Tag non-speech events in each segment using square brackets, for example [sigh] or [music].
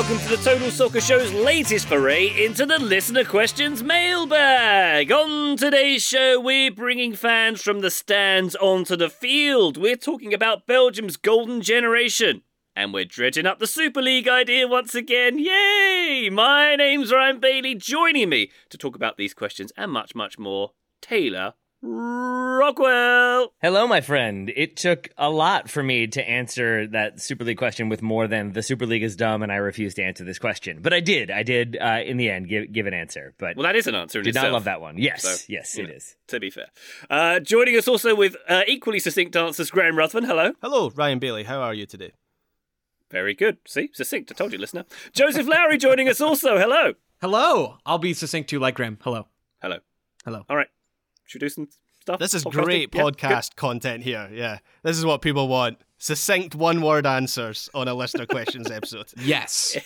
Welcome to the Total Soccer Show's latest foray into the listener questions mailbag. On today's show, we're bringing fans from the stands onto the field. We're talking about Belgium's golden generation. And we're dredging up the Super League idea once again. Yay! My name's Ryan Bailey. Joining me to talk about these questions and much, much more, Taylor Rockwell. Hello, my friend. It took a lot for me to answer that Super League question with more than the Super League is dumb and I refuse to answer this question. But I did. I did, uh, in the end, give, give an answer. But Well, that is an answer. In did not itself. love that one. Yes, So, yes, you it know, is. To be fair. Uh, joining us also with uh, equally succinct answers, Graham Ruthven. Hello. Hello, Ryan Bailey. How are you today? Very good. See, succinct. I told you, listener. Joseph Lowry joining us also. Hello. Hello. I'll be succinct too, like Graham. Hello. Hello. Hello. All right. Should we do some stuff? This is Podcasting? great Yeah, podcast content here. Yeah, this is what people want: succinct, one-word answers on a listener questions episode. [laughs] Yes.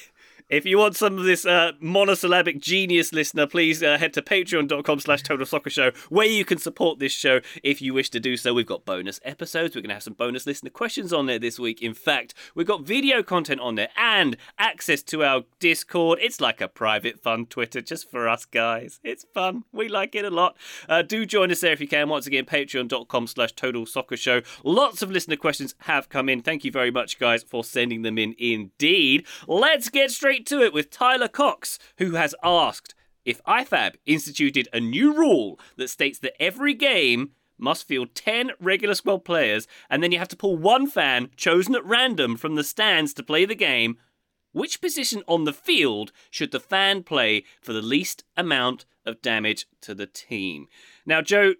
If you want some of this uh, monosyllabic genius listener, please uh, head to patreon.com slash total soccer show where you can support this show if you wish to do so. We've got bonus episodes. We're going to have some bonus listener questions on there this week. In fact, we've got video content on there and access to our Discord. It's like a private, fun Twitter just for us guys. It's fun. We like it a lot. Uh, do join us there if you can. Once again, patreon.com slash total soccer show. Lots of listener questions have come in. Thank you very much, guys, for sending them in indeed. Let's get straight to it with Tyler Cox, who has asked if IFAB instituted a new rule that states that every game must field 10 regular squad players and then you have to pull one fan chosen at random from the stands to play the game. Which position on the field should the fan play for the least amount of damage to the team? Now, Joe,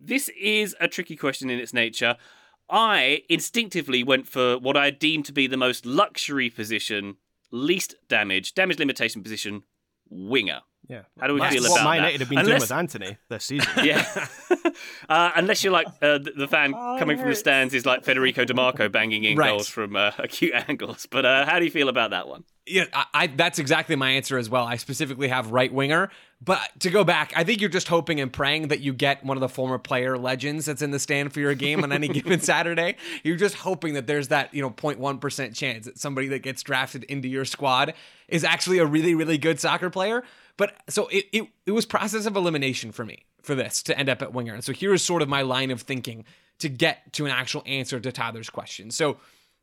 this is a tricky question in its nature. I instinctively went for what I deemed to be the most luxury position, least damage, damage limitation position, winger. Yeah, How do we That's feel what about Man that? United have been Unless- doing with Antony this season. [laughs] Yeah. [laughs] uh, unless you're like uh, the the fan coming from the stands is like Federico Dimarco banging in Right. goals from uh, [laughs] acute angles. But uh, how do you feel about that one? Yeah, I, I, that's exactly my answer as well. I specifically have right winger. But to go back, I think you're just hoping and praying that you get one of the former player legends that's in the stand for your game on any given Saturday. You're just hoping that there's that, you know, 0.1% chance that somebody that gets drafted into your squad is actually a really, really good soccer player. But so it, it, it was process of elimination for me for this to end up at winger. And so here is sort of my line of thinking to get to an actual answer to Tyler's question. So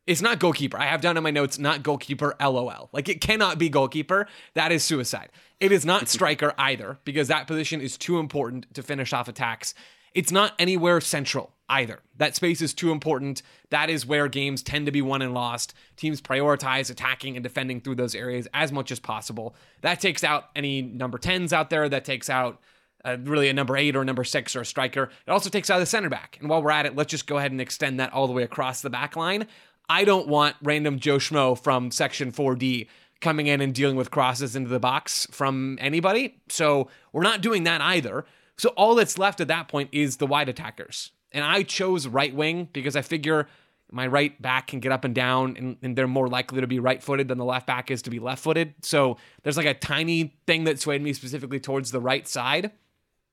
it's not goalkeeper. I have down in my notes, not goalkeeper, lol. Like it cannot be goalkeeper. That is suicide. It is not [laughs] striker either, because that position is too important to finish off attacks. It's not anywhere central either. That space is too important. That is where games tend to be won and lost. Teams prioritize attacking and defending through those areas as much as possible. That takes out any number 10s out there. That takes out uh, really a number eight or a number six or a striker. It also takes out the center back. And while we're at it, let's just go ahead and extend that all the way across the back line. I don't want random Joe Schmo from Section 4D coming in and dealing with crosses into the box from anybody. So we're not doing that either. So all that's left at that point is the wide attackers. And I chose right wing because I figure my right back can get up and down, and, and they're more likely to be right footed than the left back is to be left footed. So there's like a tiny thing that swayed me specifically towards the right side.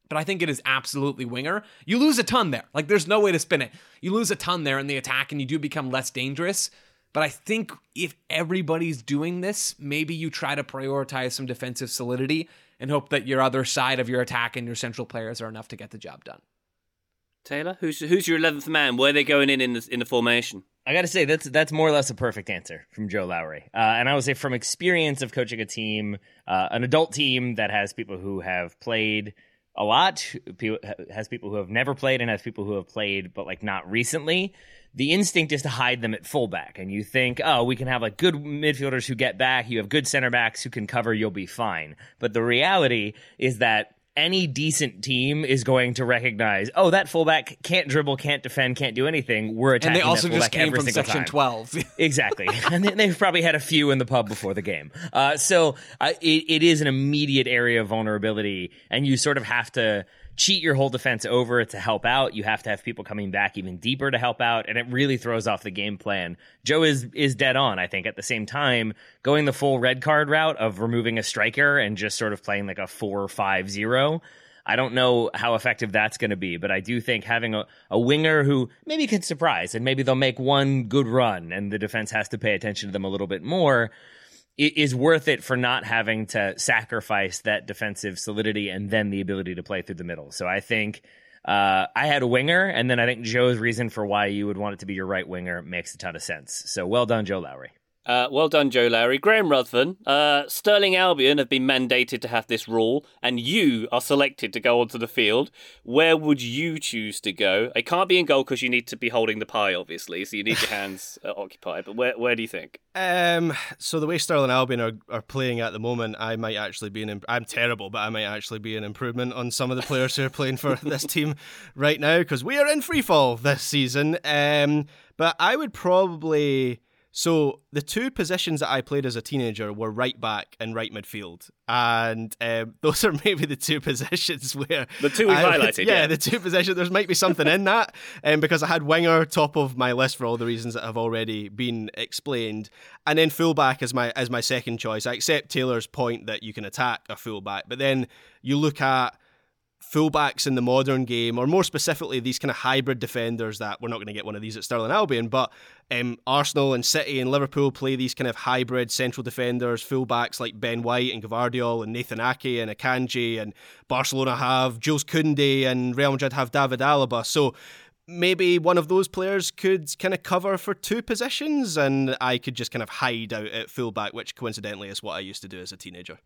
But I think it is absolutely winger. You lose a ton there. Like there's no way to spin it. You lose a ton there in the attack, and you do become less dangerous. But I think if everybody's doing this, maybe you try to prioritize some defensive solidity and hope that your other side of your attack and your central players are enough to get the job done. Taylor, who's who's your eleventh man? Where are they going in in the in the formation? I got to say that's that's more or less a perfect answer from Joe Lowry, uh, and I would say from experience of coaching a team, uh, an adult team that has people who have played a lot, has people who have never played, and has people who have played but like not recently. The instinct is to hide them at fullback, and you think, oh, we can have like good midfielders who get back. You have good center backs who can cover. You'll be fine. But the reality is that any decent team is going to recognize, oh, that fullback can't dribble, can't defend, can't do anything. We're attacking. And they also just came from section time. twelve. [laughs] exactly, [laughs] and they've probably had a few in the pub before the game. Uh, so uh, it, it is an immediate area of vulnerability, and you sort of have to cheat your whole defense over to help out. You have to have people coming back even deeper to help out, and it really throws off the game plan. Joe is is dead on. I think at the same time, going the full red card route of removing a striker and just sort of playing like a four five zero. I don't know how effective that's going to be, but I do think having a, a winger who maybe can surprise and maybe they'll make one good run and the defense has to pay attention to them a little bit more is worth it for not having to sacrifice that defensive solidity and then the ability to play through the middle. So I think uh, I had a winger, and then I think Joe's reason for why you would want it to be your right winger makes a ton of sense. So well done, Joe Lowry. Uh, well done, Joe Lowry. Graham Ruthven, uh, Stirling Albion have been mandated to have this rule, and you are selected to go onto the field. Where would you choose to go? It can't be in goal because you need to be holding the pie, obviously, so you need your hands uh, [laughs] occupied. But where, where do you think? Um, so the way Stirling Albion are, are playing at the moment, I might actually be an. Imp- I'm terrible, but I might actually be an improvement on some of the players who are playing for [laughs] this team right now because we are in free fall this season. Um, but I would probably so the two positions that I played as a teenager were right back and right midfield, and um, [laughs] those are maybe the two positions where the two we highlighted. [laughs] Yeah, yeah, the two positions. There might be something in that, um, because I had winger top of my list for all the reasons that have already been explained, and then fullback as my as my second choice. I accept Taylor's point that you can attack a fullback, but then you look at fullbacks in the modern game, or more specifically, these kind of hybrid defenders that we're not going to get one of these at Stirling Albion, but um, Arsenal and City and Liverpool play these kind of hybrid central defenders, fullbacks like Ben White and Gvardiol and Nathan Ake and Akanji, and Barcelona have Jules Koundé and Real Madrid have David Alaba. So maybe one of those players could kind of cover for two positions, and I could just kind of hide out at fullback, which coincidentally is what I used to do as a teenager.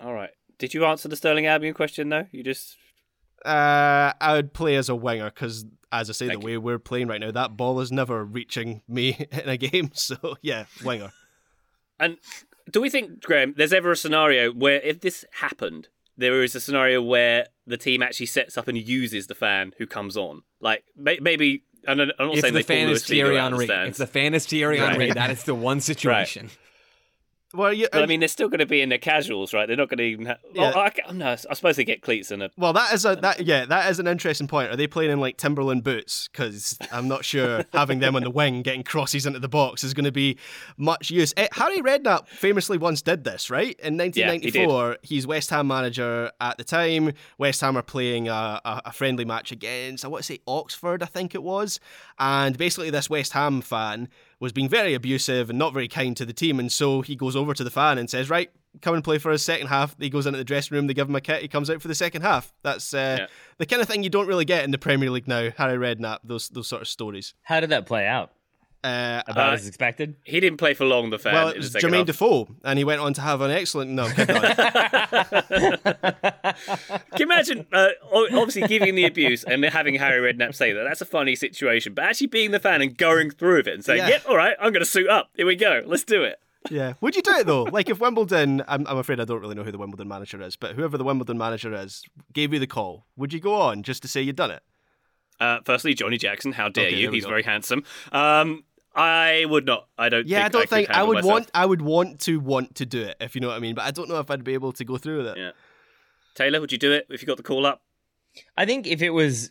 All right. Did you answer the Stirling Albion question though? You just uh, I would play as a winger because, as I say, Thank the you. way we're playing right now, that ball is never reaching me [laughs] in a game. [laughs] So yeah, winger. And do we think, Graham, there's ever a scenario where if this happened, there is a scenario where the team actually sets up and uses the fan who comes on? Like may- maybe. I'm not, I'm not If saying the they pull fan Lewis is Figo Thierry the Henry, stands. if the fan is Thierry Right. Henry, that is the one [laughs] situation. Well, yeah, But I mean, they're still going to be in their casuals, right? They're not going to even. Have, Yeah. oh, I, ca- no, I suppose they get cleats in it. well, that is a that yeah, that is an interesting point. Are they playing in like Timberland boots? Because I'm not sure [laughs] having them on the wing getting crosses into the box is going to be much use. Eh, Harry Redknapp famously once did this, right? In Yeah, he 1994, he's West Ham manager at the time. West Ham are playing a, a, a friendly match against I want to say Oxford, I think it was, and basically this West Ham fan was being very abusive and not very kind to the team, and so he goes over to the fan and says, "Right, come and play for his second half." He goes into the dressing room, they give him a kit, he comes out for the second half. That's uh, Yeah. the kind of thing you don't really get in the Premier League now. Harry Redknapp, those those sort of stories. How did that play out? Uh, About Uh, as expected? He didn't play for long, the fan. well, it was Jermaine half. Defoe, and he went on to have an excellent. No, keep going. [laughs] Can you imagine, uh, obviously giving the abuse and having Harry Redknapp say that? That's a funny situation. But actually being the fan and going through with it and saying, Yeah. yep, all right, I'm going to suit up. Here we go. Let's do it. yeah, would you do it though? Like if Wimbledon, I'm, I'm afraid I don't really know who the Wimbledon manager is, but whoever the Wimbledon manager is gave you the call, would you go on just to say you'd done it? Uh, firstly, Johnnie Jackson, how dare Okay, you? He's go. very handsome. Um, I would not. I don't. Yeah, I don't could think I handle would myself. want. I would want to want to do it if you know what I mean, but I don't know if I'd be able to go through with it. Yeah. Taylor, would you do it if you got the call up? I think if it was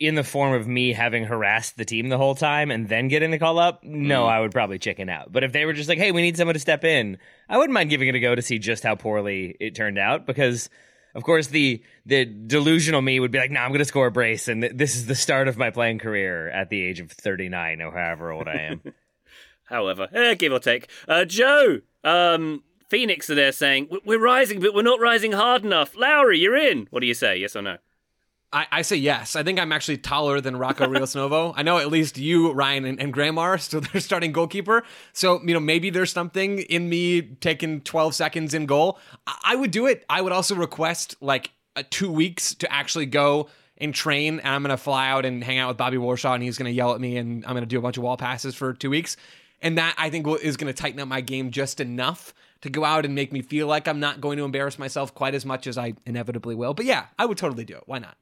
in the form of me having harassed the team the whole time and then getting the call up, no, mm. I would probably chicken out. But if they were just like, hey, we need someone to step in, I wouldn't mind giving it a go to see just how poorly it turned out because. Of course, the the delusional me would be like, "No, nah, I'm going to score a brace, and th- this is the start of my playing career at the age of 39 or however old I am." [laughs] However, eh, give or take. Uh, Joe, um, Phoenix are there saying we're rising, but we're not rising hard enough. Lowry, you're in. What do you say? Yes or no? I, I say yes. I think I'm actually taller than Rocco [laughs] Rios Novo. I know at least you, Ryan, and, and Graham are [laughs] still their starting goalkeeper. So, you know, maybe there's something in me taking 12 seconds in goal. I, I would do it. I would also request like uh, two weeks to actually go and train. And I'm going to fly out and hang out with Bobby Warshaw, and he's going to yell at me, and I'm going to do a bunch of wall passes for two weeks. And that I think is going to tighten up my game just enough to go out and make me feel like I'm not going to embarrass myself quite as much as I inevitably will. But yeah, I would totally do it. Why not?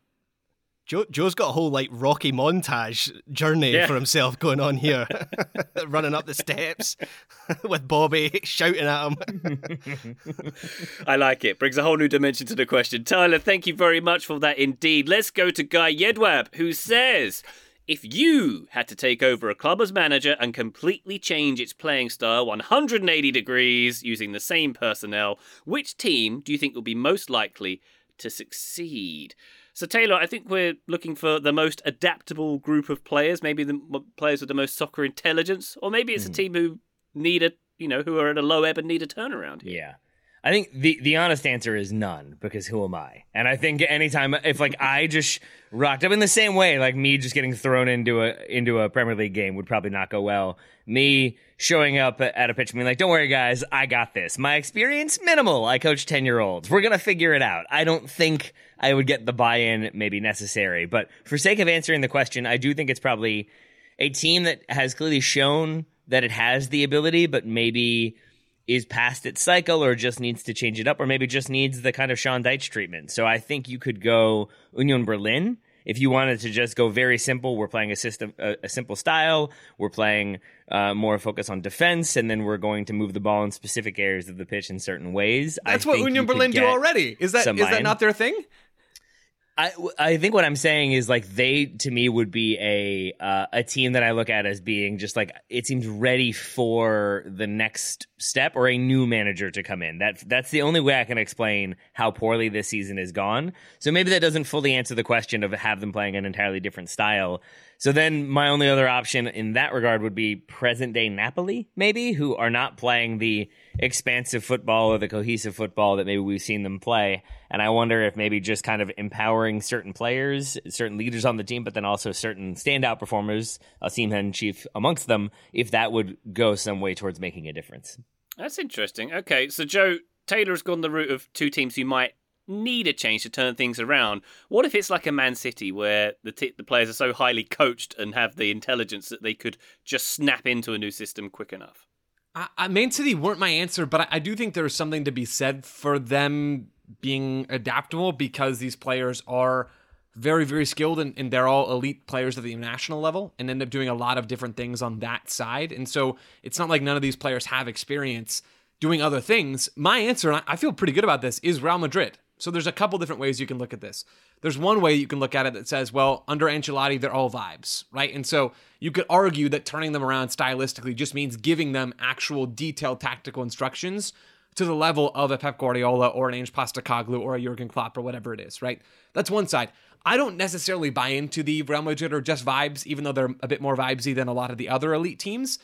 Joe, Joe's got a whole like Rocky montage journey Yeah. for himself going on here, [laughs] [laughs] running up the steps [laughs] with Bobby shouting at him. I like it. Brings a whole new dimension to the question. Tyler, thank you very much for that indeed. Let's go to Guy Yedwab, who says if you had to take over a club as manager and completely change its playing style 180 degrees using the same personnel, which team do you think would be most likely to succeed? So, Taylor, I think we're looking for the most adaptable group of players, maybe the players with the most soccer intelligence, or maybe it's a hmm. team who need a, you know, who are at a low ebb and need a turnaround here. Yeah. I think the the honest answer is none because who am I? And I think anytime if like I just rocked up in the same way, like me just getting thrown into a into a Premier League game would probably not go well. Me showing up at a pitch and being like, "Don't worry, guys, I got this." My experience minimal. I coach ten year olds. We're gonna figure it out. I don't think I would get the buy in maybe necessary, but for sake of answering the question, I do think it's probably a team that has clearly shown that it has the ability, but maybe is past its cycle or just needs to change it up or maybe just needs the kind of Sean Dyche treatment. So I think you could go Union Berlin if you wanted to just go very simple. We're playing a system, a, a simple style. We're playing uh, more focus on defense, and then we're going to move the ball in specific areas of the pitch in certain ways. That's I what Union Berlin do already. Is that is that not their thing? I, I think what I'm saying is like they to me would be a uh, a team that I look at as being just like it seems ready for the next step or a new manager to come in. That that's the only way I can explain how poorly this season has gone. So maybe that doesn't fully answer the question of have them playing an entirely different style. So then my only other option in that regard would be present day Napoli, maybe, who are not playing the expansive football or the cohesive football that maybe we've seen them play. And I wonder if maybe just kind of empowering certain players, certain leaders on the team, but then also certain standout performers, Osimhen chief amongst them, if that would go some way towards making a difference. That's interesting. Okay, so Joe Taylor's gone the route of two teams who might need a change to turn things around. What if it's like a Man City where the t- the players are so highly coached and have the intelligence that they could just snap into a new system quick enough? I, I, Man City weren't my answer, but I, I do think there's something to be said for them being adaptable because these players are very, very skilled and, and they're all elite players at the national level and end up doing a lot of different things on that side. And so it's not like none of these players have experience doing other things. My answer, I feel pretty good about this, is Real Madrid. So there's a couple different ways you can look at this. There's one way you can look at it that says, well, under Ancelotti, they're all vibes, right? And so you could argue that turning them around stylistically just means giving them actual detailed tactical instructions to the level of a Pep Guardiola or an Ange Postecoglou or a Jurgen Klopp or whatever it is, right? That's one side. I don't necessarily buy into the Real Madrid or just vibes, even though they're a bit more vibesy than a lot of the other elite teams.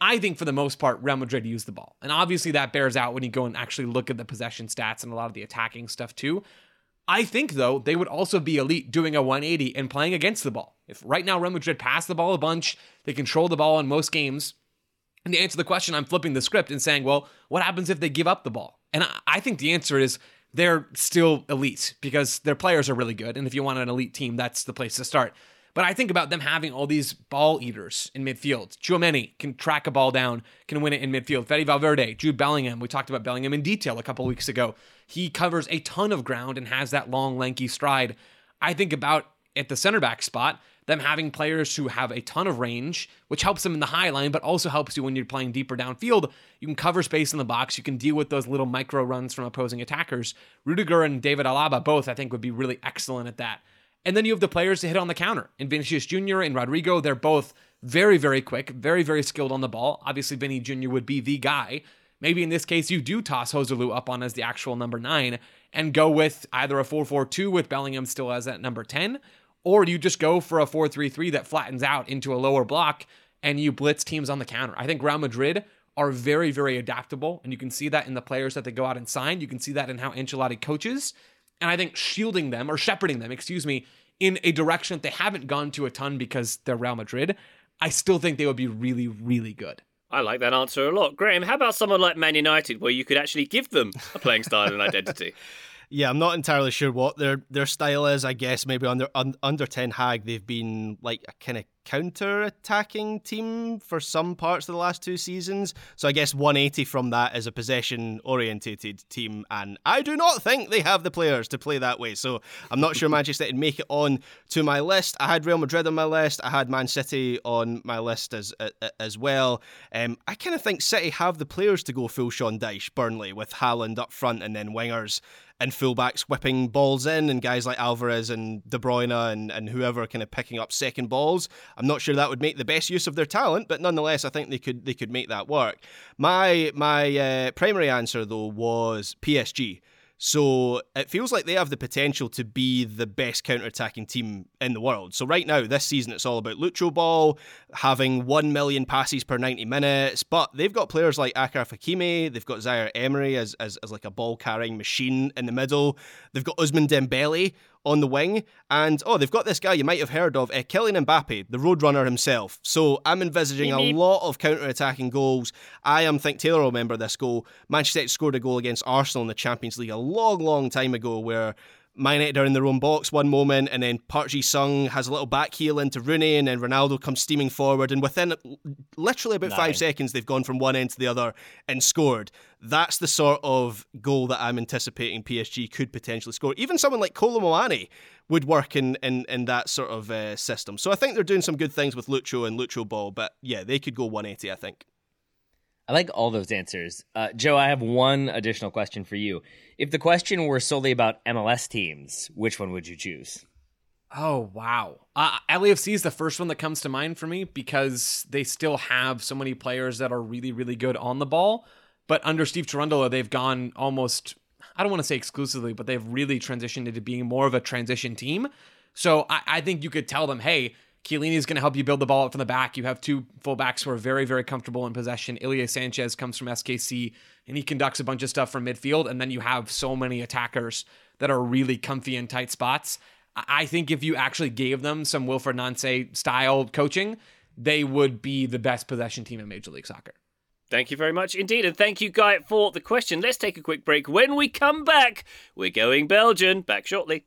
I think for the most part, Real Madrid used the ball. And obviously that bears out when you go and actually look at the possession stats and a lot of the attacking stuff too. I think, though, they would also be elite doing a 180 and playing against the ball. If right now Real Madrid pass the ball a bunch, they control the ball in most games. And to answer the question, I'm flipping the script and saying, well, what happens if they give up the ball? And I, I think the answer is they're still elite because their players are really good. And if you want an elite team, that's the place to start. But I think about them having all these ball eaters in midfield. Tchouaméni can track a ball down, can win it in midfield. Fede Valverde, Jude Bellingham. We talked about Bellingham in detail a couple weeks ago. He covers a ton of ground and has that long, lanky stride. I think about at the center back spot, them having players who have a ton of range, which helps them in the high line, but also helps you when you're playing deeper downfield. You can cover space in the box. You can deal with those little micro runs from opposing attackers. Rudiger and David Alaba both, I think, would be really excellent at that. And then you have the players to hit on the counter. In Vinicius Jr. and Rodrygo, they're both very, very quick, very, very skilled on the ball. Obviously, Vinny Jr. would be the guy. Maybe in this case, you do toss Joselu up on as the actual number nine and go with either a 4 4 2 with Bellingham still as that number 10, or you just go for a 4 3 3 that flattens out into a lower block and you blitz teams on the counter. I think Real Madrid are very, very adaptable, and you can see that in the players that they go out and sign. You can see that in how Ancelotti coaches. And I think shielding them or shepherding them, excuse me, in a direction that they haven't gone to a ton because they're Real Madrid, I still think they would be really, really good. I like that answer a lot. Graham, how about someone like Man United where you could actually give them a playing style and identity? [laughs] Yeah, I'm not entirely sure what their their style is. I guess maybe under un, under Ten Hag, they've been like a kind of counter-attacking team for some parts of the last two seasons. So I guess 180 from that is a possession-orientated team, and I do not think they have the players to play that way. So I'm not sure [laughs] Manchester United make it on to my list. I had Real Madrid on my list. I had Man City on my list as as well. Um, I kind of think City have the players to go full Sean Dyche, Burnley with Haaland up front and then wingers and fullbacks whipping balls in, and guys like Alvarez and De Bruyne and, and whoever kind of picking up second balls. I'm not sure that would make the best use of their talent, but nonetheless, I think they could they could make that work. My my uh, primary answer though was PSG. So it feels like they have the potential to be the best counter-attacking team in the world. So right now, this season, it's all about Lucho Ball, having 1 million passes per 90 minutes, but they've got players like Achraf Hakimi, they've got Zaire Emery as, as, as like a ball-carrying machine in the middle, they've got Ousmane Dembele on the wing. And oh, they've got this guy you might have heard of, uh, Kylian Mbappe, the Roadrunner himself. So I'm envisaging a lot of counter-attacking goals. I am think Taylor will remember this goal. Manchester United scored a goal against Arsenal in the Champions League a long, long time ago where Man United are in their own box one moment, and then Park Ji Sung has a little back heel into Rooney, and then Ronaldo comes steaming forward, and within literally about Nine. five seconds, they've gone from one end to the other and scored. That's the sort of goal that I'm anticipating PSG could potentially score. Even someone like Kolo Muani would work in in, in that sort of uh, system. So I think they're doing some good things with Lucho and Lucho Ball, but yeah, they could go 180, I think. I like all those answers. Uh, Joe, I have one additional question for you. If the question were solely about MLS teams, which one would you choose? Oh, wow. Uh, LAFC is the first one that comes to mind for me because they still have so many players that are really, really good on the ball. But under Steve Cherundolo, they've gone almost, I don't want to say exclusively, but they've really transitioned into being more of a transition team. So I, I think you could tell them, hey, Chiellini is going to help you build the ball up from the back. You have two fullbacks who are very, very comfortable in possession. Ilie Sanchez comes from SKC and he conducts a bunch of stuff from midfield. And then you have so many attackers that are really comfy in tight spots. I think if you actually gave them some Wilfried Nancy style coaching, they would be the best possession team in Major League Soccer. Thank you very much indeed. And thank you, Guy, for the question. Let's take a quick break. When we come back, we're going Belgian. Back shortly.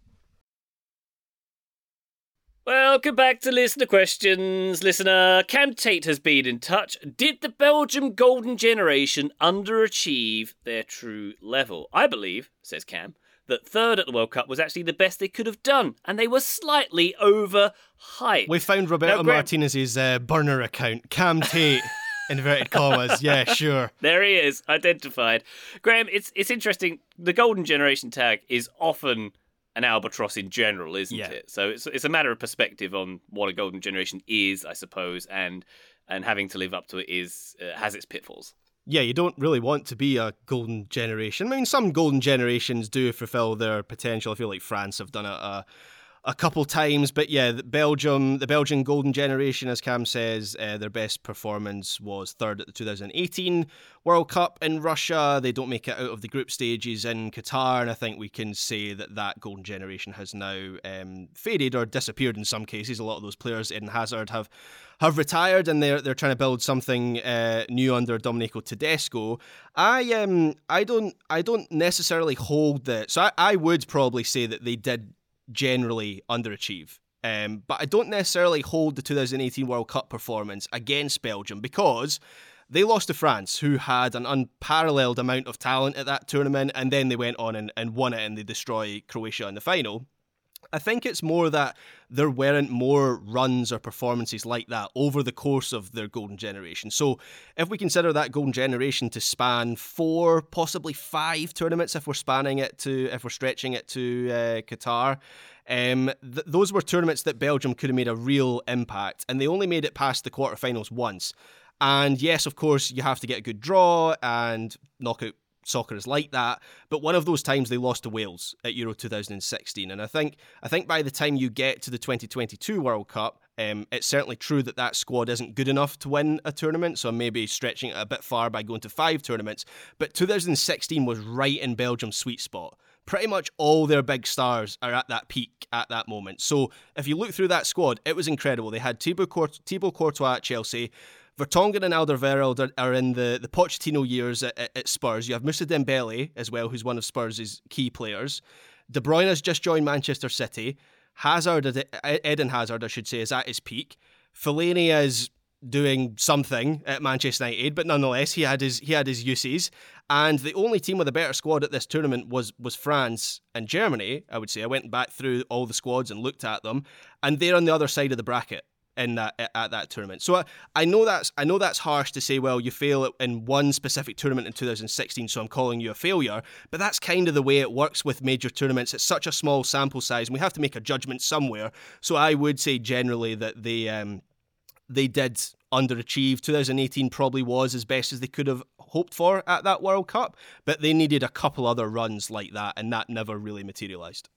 Welcome back to Listener Questions. Listener, Cam Tate has been in touch. Did the Belgium Golden Generation underachieve their true level? I believe, says Cam, that third at the World Cup was actually the best they could have done, and they were slightly overhyped. We found Roberto now, Graham... Martinez's uh, burner account, Cam Tate. inverted commas. Yeah, [laughs] sure. There he is, identified. Graham, it's it's interesting. The golden generation tag is often an albatross in general, isn't yeah. it? So it's it's a matter of perspective on what a golden generation is, I suppose, and and having to live up to it is uh, has its pitfalls. Yeah, you don't really want to be a golden generation. I mean, some golden generations do fulfill their potential. I feel like France have done a, a a couple times. But yeah, the Belgium, the Belgian golden generation, as Cam says, uh, their best performance was third at the 2018 World Cup in Russia. They don't make it out of the group stages in Qatar, and I think we can say that that golden generation has now um, faded or disappeared in some cases. A lot of those players, in Hazard, have have retired, and they're they're trying to build something uh, new under Domenico Tedesco. I um I don't I don't necessarily hold that. So I, I would probably say that they did generally underachieve. Um, but I don't necessarily hold the 2018 World Cup performance against Belgium because they lost to France, who had an unparalleled amount of talent at that tournament, and then they went on and, and won it and they destroy Croatia in the final. I think it's more that there weren't more runs or performances like that over the course of their golden generation. So, if we consider that golden generation to span four, possibly five tournaments, if we're spanning it to, if we're stretching it to uh, Qatar, um, th- those were tournaments that Belgium could have made a real impact, and they only made it past the quarterfinals once. And yes, of course, you have to get a good draw and knockout soccer is like that. But one of those times they lost to Wales at Euro 2016, and I think I think by the time you get to the 2022 World Cup, um, it's certainly true that that squad isn't good enough to win a tournament. So maybe stretching it a bit far by going to five tournaments. But 2016 was right in Belgium's sweet spot. Pretty much all their big stars are at that peak at that moment. So if you look through that squad, it was incredible. They had Thibaut, Court- Thibaut Courtois at Chelsea. Vertonghen and Alderweireld are, are in the, the Pochettino years at, at, Spurs. You have Moussa Dembele as well, who's one of Spurs' key players. De Bruyne has just joined Manchester City. Hazard, Eden Hazard, I should say, is at his peak. Fellaini is doing something at Manchester United, but nonetheless, he had his he had his uses. And the only team with a better squad at this tournament was was France and Germany. I would say I went back through all the squads and looked at them, and they're on the other side of the bracket in that at that tournament. So I, I know that's I know that's harsh to say. Well, you fail in one specific tournament in 2016, so I'm calling you a failure. But that's kind of the way it works with major tournaments. It's such a small sample size, and we have to make a judgment somewhere. So I would say generally that they um, they did underachieve. 2018 probably was as best as they could have hoped for at that World Cup, but they needed a couple other runs like that, and that never really materialised.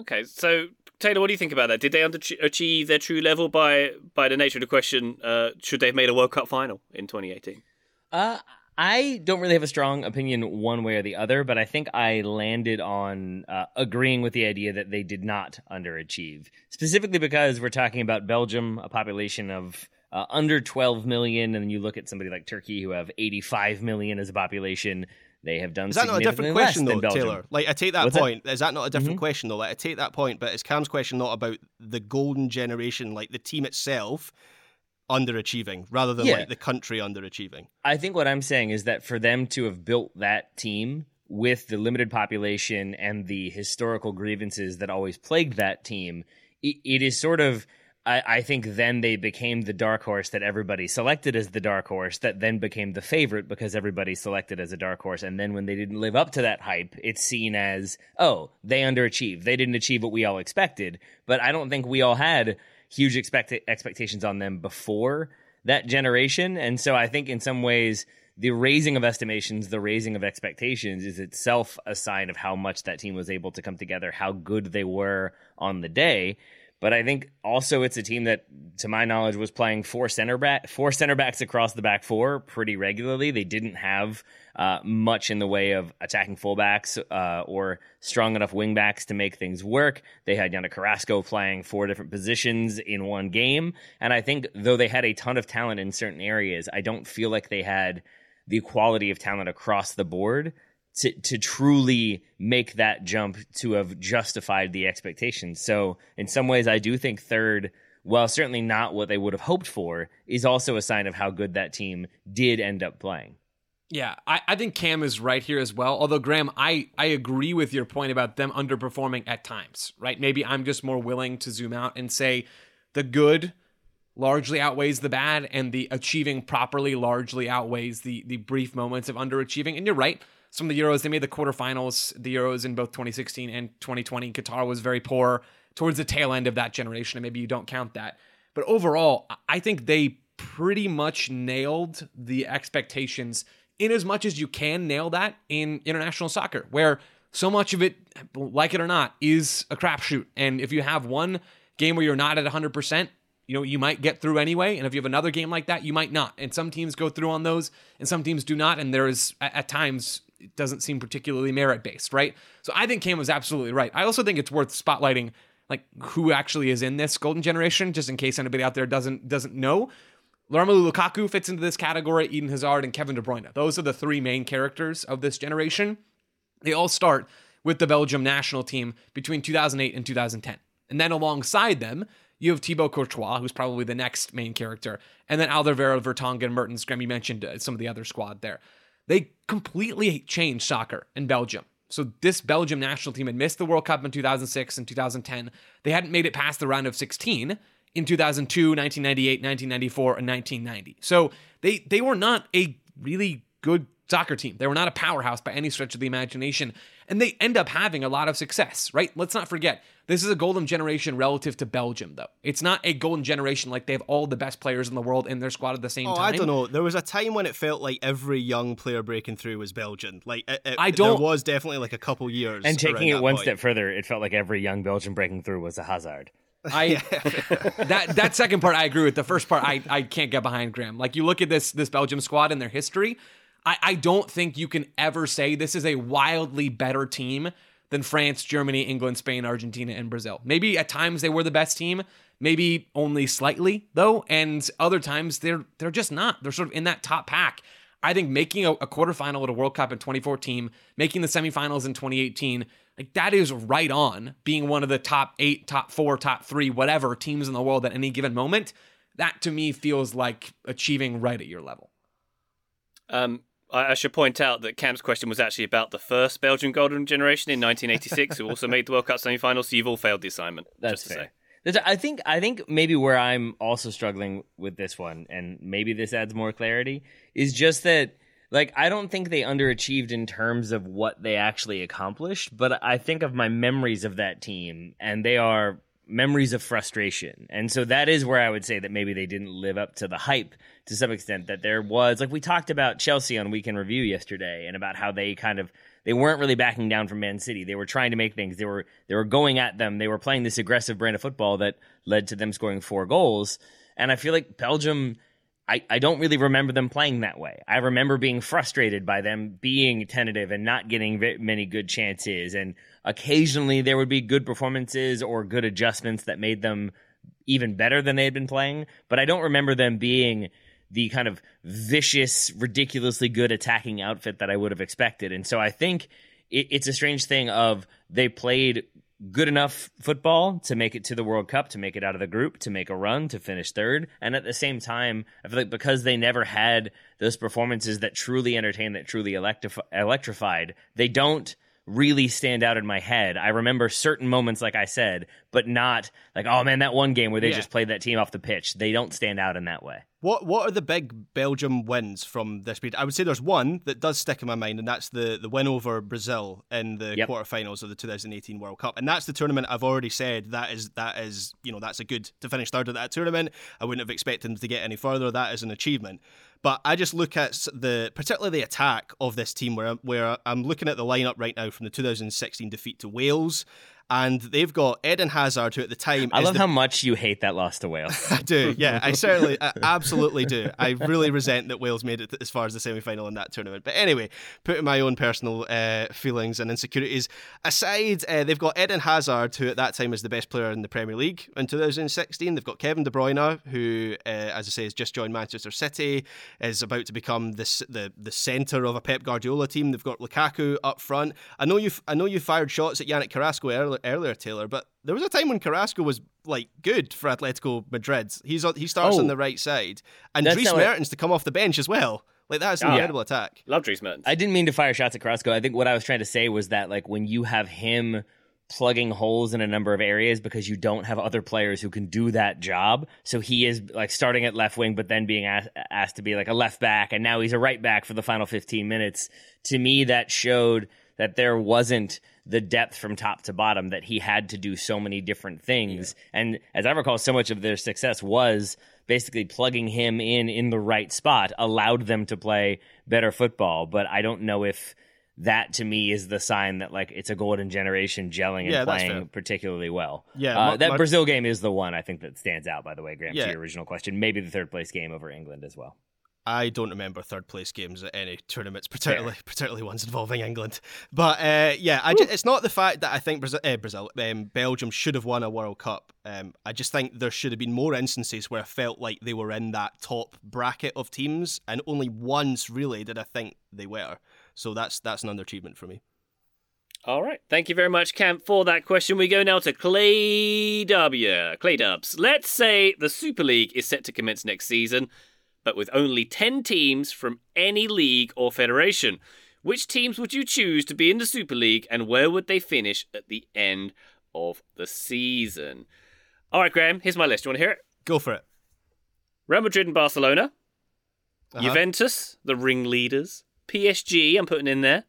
Okay, so Taylor, what do you think about that? Did they achieve their true level by by the nature of the question? Uh, should they have made a World Cup final in 2018? Uh, I don't really have a strong opinion one way or the other, but I think I landed on uh, agreeing with the idea that they did not underachieve, specifically because we're talking about Belgium, a population of uh, under 12 million, and then you look at somebody like Turkey, who have 85 million as a population. They have done. Is that not a different question though, Taylor? Like I take that What's point. That? Is that not a different mm-hmm. question though? Like I take that point, but is Cam's question not about the golden generation, like the team itself? underachieving rather than yeah. like the country underachieving. I think what I'm saying is that for them to have built that team with the limited population and the historical grievances that always plagued that team, it, it is sort of I, I, think then they became the dark horse that everybody selected as the dark horse, that then became the favorite because everybody selected as a dark horse. And then when they didn't live up to that hype, it's seen as, oh, they underachieved. They didn't achieve what we all expected. But I don't think we all had huge expect- expectations on them before that generation. And so I think in some ways, the raising of estimations, the raising of expectations is itself a sign of how much that team was able to come together, how good they were on the day. But I think also it's a team that, to my knowledge, was playing four center back four center backs across the back four pretty regularly. They didn't have uh, much in the way of attacking fullbacks uh, or strong enough wingbacks to make things work. They had Yannick Carrasco playing four different positions in one game, and I think though they had a ton of talent in certain areas, I don't feel like they had the quality of talent across the board to to truly make that jump to have justified the expectations. So in some ways, I do think third, while certainly not what they would have hoped for, is also a sign of how good that team did end up playing. Yeah, I, I think Cam is right here as well. Although Graham, I, I agree with your point about them underperforming at times, right? Maybe I'm just more willing to zoom out and say the good largely outweighs the bad and the achieving properly largely outweighs the the brief moments of underachieving. And you're right some of the Euros. They made the quarterfinals, the Euros in both 2016 and 2020. Qatar was very poor towards the tail end of that generation, and maybe you don't count that. But overall, I think they pretty much nailed the expectations in as much as you can nail that in international soccer, where so much of it, like it or not, is a crapshoot. And if you have one game where you're not at 100%, you know, you might get through anyway. And if you have another game like that, you might not. And some teams go through on those and some teams do not. And there is, at, at times, it doesn't seem particularly merit based, right? So I think Cam was absolutely right. I also think it's worth spotlighting like who actually is in this golden generation, just in case anybody out there doesn't doesn't know. Romelu Lukaku fits into this category, Eden Hazard and Kevin De Bruyne. Those are the three main characters of this generation. They all start with the Belgium national team between 2008 and 2010. And then alongside them, you have Thibaut Courtois, who's probably the next main character, and then Alderweireld, Vertonghen, Mertens, Graham, you mentioned uh, some of the other squad there. They completely changed soccer in Belgium. So this Belgium national team had missed the World Cup in 2006 and 2010. They hadn't made it past the round of 16 in 2002, 1998, 1994, and 1990. So they they were not a really good soccer team. They were not a powerhouse by any stretch of the imagination. And they end up having a lot of success, right? Let's not forget, this is a golden generation relative to Belgium, though. It's not a golden generation like they have all the best players in the world in their squad at the same oh, time. I don't know. There was a time when it felt like every young player breaking through was Belgian. Like it, it, I don't- There was definitely like a couple years. And taking it one point. step further, it felt like every young Belgian breaking through was a Hazard. [laughs] I that that second part I agree with. The first part I, I can't get behind Graham. Like you look at this this Belgium squad and their history, I, I don't think you can ever say this is a wildly better team than France, Germany, England, Spain, Argentina, and Brazil. Maybe at times they were the best team, maybe only slightly though, and other times they're they're just not. They're sort of in that top pack. I think making a, a quarterfinal at a World Cup in 2014, making the semifinals in 2018, like that is right on being one of the top eight, top four, top three, whatever teams in the world at any given moment. That to me feels like achieving right at your level. Um, I, I should point out that Cam's question was actually about the first Belgian golden generation in 1986, who also made the World Cup semi-finals. So you've all failed the assignment. That's just to fair. I think I think maybe where I'm also struggling with this one, and maybe this adds more clarity, is just that like I don't think they underachieved in terms of what they actually accomplished, but I think of my memories of that team, and they are memories of frustration. And so that is where I would say that maybe they didn't live up to the hype to some extent that there was like we talked about Chelsea on weekend review yesterday and about how they kind of they weren't really backing down from Man City. They were trying to make things. They were they were going at them. They were playing this aggressive brand of football that led to them scoring four goals. And I feel like Belgium I, I don't really remember them playing that way. I remember being frustrated by them being tentative and not getting many good chances. And occasionally there would be good performances or good adjustments that made them even better than they had been playing. But I don't remember them being the kind of vicious, ridiculously good attacking outfit that I would have expected. And so I think it, it's a strange thing of they played good enough football to make it to the World Cup, to make it out of the group, to make a run, to finish third. And at the same time, I feel like because they never had those performances that truly entertained, that truly electrif- electrified, they don't really stand out in my head. I remember certain moments, like I said, but not like, oh man, that one game where they Yeah. just played that team off the pitch. They don't stand out in that way. What What are the big Belgium wins from this period? I would say there's one that does stick in my mind, and that's the the win over Brazil in the Yep. quarterfinals of the 2018 World Cup, and that's the tournament I've already said that is that is you know that's a good to finish third at that tournament. I wouldn't have expected them to get any further. That is an achievement. But I just look at the particularly the attack of this team, where I'm- where I'm looking at the lineup right now from the 2016 defeat to Wales. And they've got Eden Hazard, who at the time I love the how much you hate that loss to Wales. [laughs] I do, yeah. I certainly, I [laughs] absolutely do. I really resent that Wales made it as far as the semi final in that tournament. But anyway, putting my own personal uh, feelings and insecurities aside, uh, they've got Eden Hazard, who at that time was the best player in the Premier League in 2016. They've got Kevin De Bruyne, who, uh, as I say, has just joined Manchester City, is about to become this, the the centre of a Pep Guardiola team. They've got Lukaku up front. I know you, I know you fired shots at Yannick Carrasco earlier, earlier Taylor, but there was a time when Carrasco was like good for Atletico Madrid. He's uh, he starts Oh. on the right side, and That's Dries not what- Mertens to come off the bench as well. Like that's an Yeah. incredible attack. Love Dries Mertens. I didn't mean to fire shots at Carrasco. I think what I was trying to say was that like when you have him plugging holes in a number of areas because you don't have other players who can do that job. So he is like starting at left wing, but then being asked, asked to be like a left back, and now he's a right back for the final 15 minutes. To me, that showed that there wasn't the depth from top to bottom that he had to do so many different things. And as I recall, so much of their success was basically plugging him in in the right spot allowed them to play better football. But I don't know if that to me is the sign that like it's a golden generation gelling and Yeah, playing particularly well. Yeah, uh, that Brazil game is the one I think that stands out. By the way, Graham, Yeah. to your original question, maybe the third place game over England as well. I don't remember third place games at any tournaments, [laughs] particularly particularly ones involving England. But uh, yeah, it's not the fact that I think Brazil, uh, Brazil um, Belgium should have won a World Cup. Um, I just think there should have been more instances where I felt like they were in that top bracket of teams, and only once really did I think they were. So that's that's an underachievement for me. All right. Thank you very much, Cam, for that question. We go now to Clay W. Clay Dubs. Let's say the Super League is set to commence next season, but with only 10 teams from any league or federation. Which teams would you choose to be in the Super League and where would they finish at the end of the season? All right, Graham, here's my list. You want to hear it? Go for it. Real Madrid and Barcelona, Uh-huh. Juventus, the ringleaders, PSG, I'm putting in there,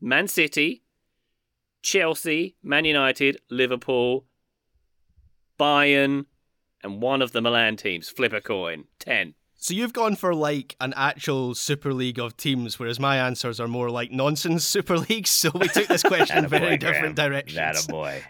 Man City, Chelsea, Man United, Liverpool, Bayern, and one of the Milan teams. Flip a coin. 10. So you've gone for like an actual Super League of teams, whereas my answers are more like nonsense Super [laughs] Leagues. So we took this question in very Attaboy, different Graham. directions. That a boy.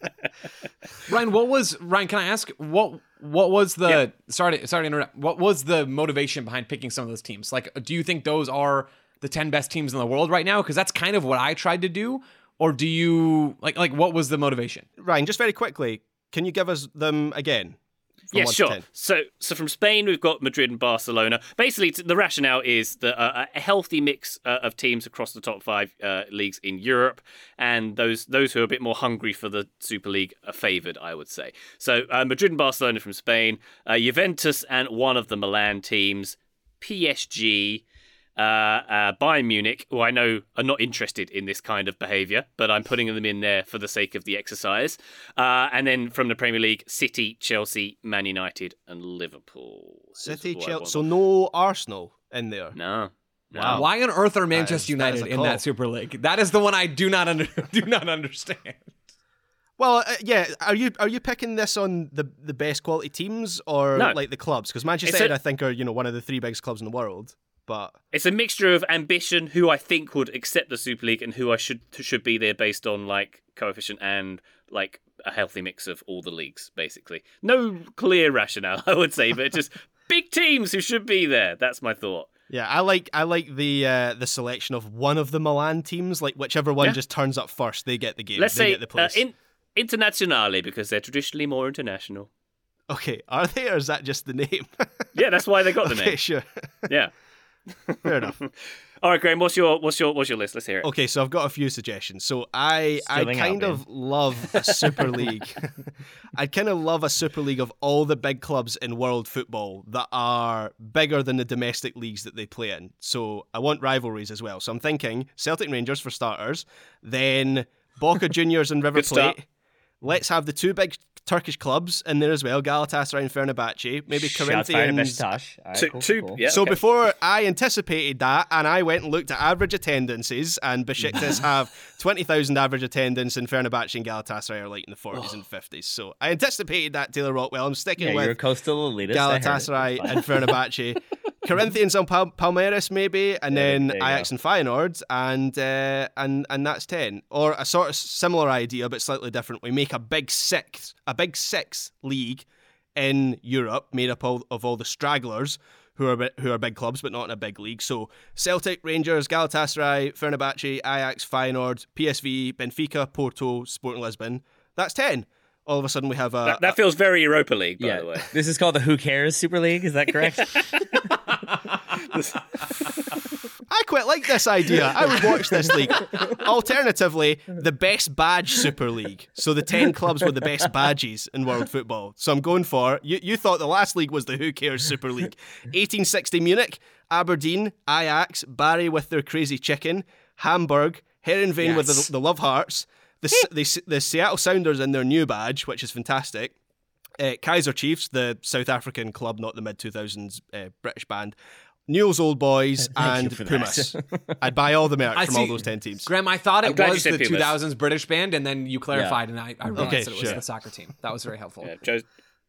[laughs] Ryan, what was Ryan? Can I ask what what was the Yeah. sorry to, sorry to interrupt? What was the motivation behind picking some of those teams? Like, do you think those are the ten best teams in the world right now? Because that's kind of what I tried to do. Or do you like like what was the motivation? Ryan, just very quickly, can you give us them again? Yeah, sure. So, so from Spain, we've got Madrid and Barcelona. Basically, the rationale is that uh, a healthy mix uh, of teams across the top five uh, leagues in Europe, and those those who are a bit more hungry for the Super League are favoured, I would say. So, uh, Madrid and Barcelona from Spain, uh, Juventus and one of the Milan teams, PSG. Uh, uh, Bayern Munich, who I know are not interested in this kind of behaviour, but I'm putting them in there for the sake of the exercise. Uh, and then from the Premier League, City, Chelsea, Man United, and Liverpool. City, Chelsea. So no Arsenal in there. no, no. Wow. Why on earth are Manchester that is United a in that Super League? That is the one I do not under, [laughs] do not understand. Well, uh, yeah. Are you are you picking this on the the best quality teams or No. like the clubs? Because Manchester It's United, I think, are you know one of the three biggest clubs in the world. But It's a mixture of ambition, who I think would accept the Super League, and who I should should be there based on like coefficient and like a healthy mix of all the leagues, basically. No clear rationale, [laughs] I would say, but just [laughs] big teams who should be there. That's my thought. yeah, I like I like the uh, the selection of one of the Milan teams. Like whichever one Yeah. just turns up first, they get the game. Let's they say get the uh, in, internazionale because they're traditionally more international. okay, are they or is that just the name? Yeah, that's why they got the [laughs] okay, name. sure, Yeah. Fair enough. [laughs] All right, Graham. What's your what's your what's your list? Let's hear it. Okay, so I've got a few suggestions. So I I Spilling out, kind man. of love a super [laughs] league. [laughs] I kind of love a super league of all the big clubs in world football that are bigger than the domestic leagues that they play in. So I want rivalries as well. So I'm thinking Celtic Rangers for starters, then Boca Juniors and River Good start. Plate. Let's have the two big Turkish clubs in there as well, Galatasaray and Fenerbahce. Maybe Shots Corinthians. Besiktas. All right, Two, cool, two, cool. yeah. So okay. before I anticipated that, and I went and looked at average attendances, and Besiktas [laughs] have twenty thousand average attendance, and Fenerbahce and Galatasaray are like in the forties oh. and fifties. So I anticipated that Taylor Rockwell. I'm sticking Yeah, you're with coastal elitist. I heard it. Galatasaray and [laughs] Fenerbahce, Corinthians and Pal- Palmeiras maybe, and Yeah, then there Ajax go. and Feyenoord, and uh, and and that's ten. Or a sort of similar idea but slightly different. We make a big six, a big six league in Europe made up all, of all the stragglers who are who are big clubs but not in a big league. So Celtic, Rangers, Galatasaray, Fenerbahce, Ajax, Feyenoord, PSV, Benfica, Porto, Sporting Lisbon. That's ten. All of a sudden we have a, that, that feels very Europa League, by Yeah, the way. this is called the Who Cares Super League. Is that correct? [laughs] [laughs] I quite like this idea. I would watch this league. Alternatively, the best badge Super League. So the 10 clubs with the best badges in world football. So I'm going for, you, you thought the last league was the Who Cares Super League. 1860 Munich, Aberdeen, Ajax, Barry with their crazy chicken, Hamburg, Heerenveen with Yes. the, the Love Hearts, the, the, the Seattle Sounders in their new badge, which is fantastic. Uh, Kaiser Chiefs, the South African club, not the mid 2000s uh, British band. Newell's Old Boys Thank and. Pumas. [laughs] I'd buy all the merch I from all those 10 teams. Graham, I thought it was the Pumas. 2000s British band, and then you clarified, and I, I realized Okay, that it was sure. the soccer team. That was very helpful. Yeah, Joe's,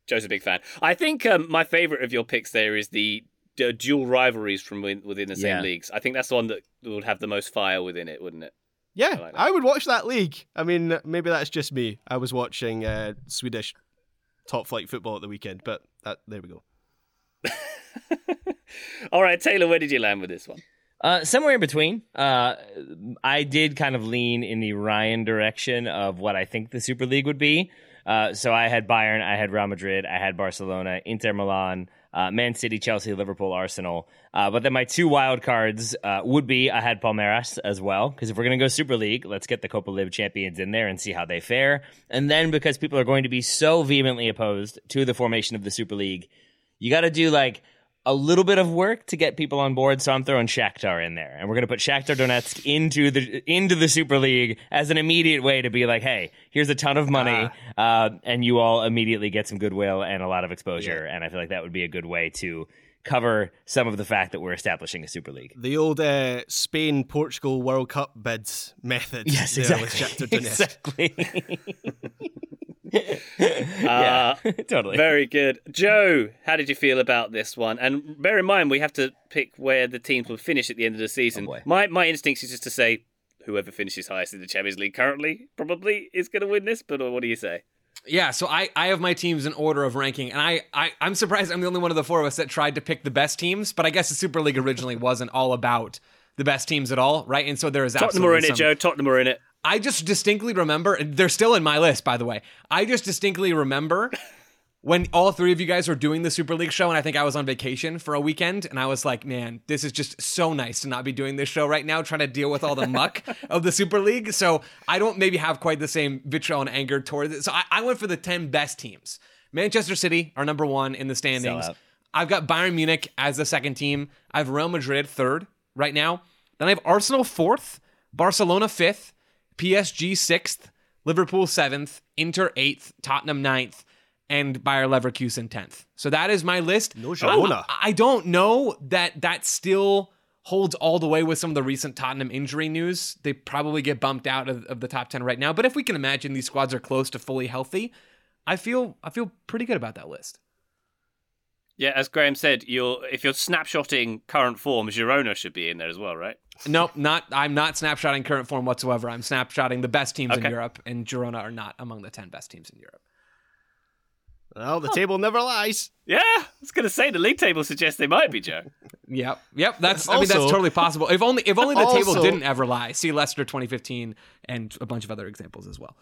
Joe's a big fan. I think um, my favourite of your picks there is the d- dual rivalries from within, within the same Yeah. leagues. I think that's the one that would have the most fire within it, wouldn't it? Yeah, like. I would watch that league. I mean, maybe that's just me. I was watching uh, Swedish top flight football at the weekend, but that there we go. [laughs] [laughs] All right, Taylor, where did you land with this one? Uh, somewhere in between. Uh, I did kind of lean in the Ryan direction of what I think the Super League would be. Uh, so I had Bayern, I had Real Madrid, I had Barcelona, Inter Milan, uh, Man City, Chelsea, Liverpool, Arsenal. Uh, but then my two wild cards uh, would be I had Palmeiras as well because if we're going to go Super League, let's get the Copa Lib champions in there and see how they fare. And then because people are going to be so vehemently opposed to the formation of the Super League, you got to do like a little bit of work to get people on board, so I'm throwing Shakhtar in there, and we're gonna put Shakhtar Donetsk into the into the Super League as an immediate way to be like, hey, here's a ton of money, uh, and you all immediately get some goodwill and a lot of exposure, and I feel like that would be a good way to cover some of the fact that we're establishing a Super League. The old uh, Spain Portugal World Cup bids method. Yes, exactly. [laughs] Exactly. [laughs] [laughs] yeah, uh, [laughs] totally. Very good. Joe, how did you feel about this one? And bear in mind, we have to pick where the teams will finish at the end of the season. Oh, boy. my, my instinct is just to say whoever finishes highest in the Champions League currently probably is going to win this, but what do you say? Yeah, so I, I have my teams in order of ranking, and I, I I'm surprised I'm the only one of the four of us that tried to pick the best teams. But I guess the Super League originally wasn't all about the best teams at all, right? And so there is Tottenham absolutely are in it, some- Joe. Tottenham are in it. I just distinctly remember, and they're still in my list, by the way. I just distinctly remember when all three of you guys were doing the Super League show, and I think I was on vacation for a weekend, and I was like, man, this is just so nice to not be doing this show right now, trying to deal with all the muck [laughs] of the Super League. So I don't maybe have quite the same vitriol and anger towards it. So I, I went for the 10 best teams. Manchester City are number one in the standings. I've got Bayern Munich as the second team. I have Real Madrid third right now. Then I have Arsenal fourth, Barcelona fifth, PSG sixth, Liverpool seventh, Inter eighth, Tottenham ninth, and Bayer Leverkusen tenth. So that is my list. No Girona. I, I don't know that that still holds all the way with some of the recent Tottenham injury news. They probably get bumped out of, of the top ten right now. But if we can imagine these squads are close to fully healthy, I feel I feel pretty good about that list. Yeah, as Graham said, you're if you're snapshotting current form, Girona should be in there as well, right? No, not. I'm not snapshotting current form whatsoever. I'm snapshotting the best teams in Europe, and Girona are not among the ten best teams in Europe. Well, the table never lies. Yeah, I was going to say the league table suggests they might be, Joe. Yep, yep. That's. I mean, that's totally possible. If only, if only the table didn't ever lie. See Leicester 2015 and a bunch of other examples as well.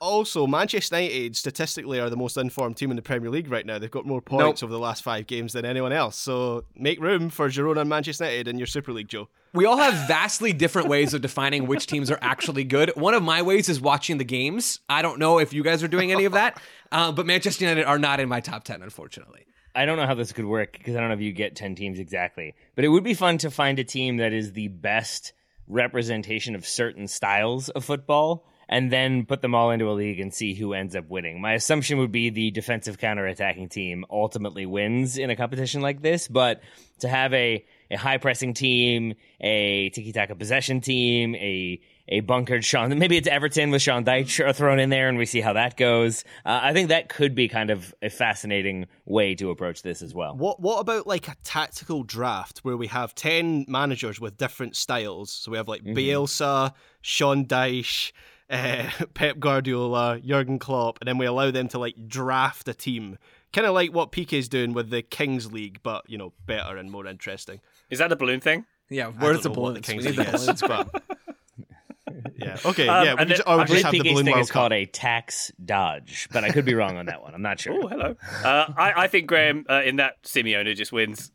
Also, Manchester United statistically are the most informed team in the Premier League right now. They've got more points over the last five games than anyone else. So make room for Girona and Manchester United in your Super League, Joe. We all have vastly different ways of defining which teams are actually good. One of my ways is watching the games. I don't know if you guys are doing any of that, uh, but Manchester United are not in my top 10, unfortunately. I don't know how this could work because I don't know if you get 10 teams exactly. But it would be fun to find a team that is the best representation of certain styles of football and then put them all into a league and see who ends up winning. My assumption would be the defensive counterattacking team ultimately wins in a competition like this, but to have a, a high pressing team, a tiki taka possession team, a a bunkered Sean. [laughs] Maybe it's Everton with Sean Dyche thrown in there, and we see how that goes. Uh, I think that could be kind of a fascinating way to approach this as well. What What about like a tactical draft where we have ten managers with different styles? So we have like Bielsa, Sean Dyche, uh, [laughs] Pep Guardiola, Jurgen Klopp, and then we allow them to like draft a team, kind of like what Pique's doing with the Kings League, but you know better and more interesting. Is that the balloon thing? Yeah, where's the don't know what the We Kings need League is, balloons. but [laughs] yeah, okay, Um, yeah, we and can just, or we I just have the balloon thing is called a tax dodge, but I could be wrong on that one. I'm not sure. [laughs] Oh, hello. Uh, I, I think Graham uh, in that Simeone just wins,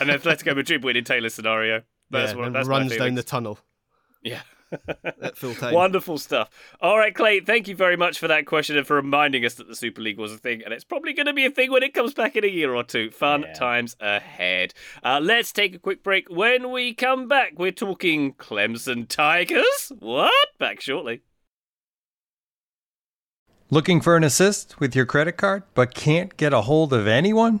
and Atletico Madrid win in Taylor's scenario. That's yeah, what and that's runs down the tunnel Yeah. At full time. Wonderful stuff. All right, Clay, thank you very much for that question and for reminding us that the Super League was a thing, and it's probably going to be a thing when it comes back in a year or two. Fun Yeah. times ahead. Uh, let's take a quick break. When we come back, we're talking Clemson Tigers. What? Back shortly. Looking for an assist with your credit card but can't get a hold of anyone?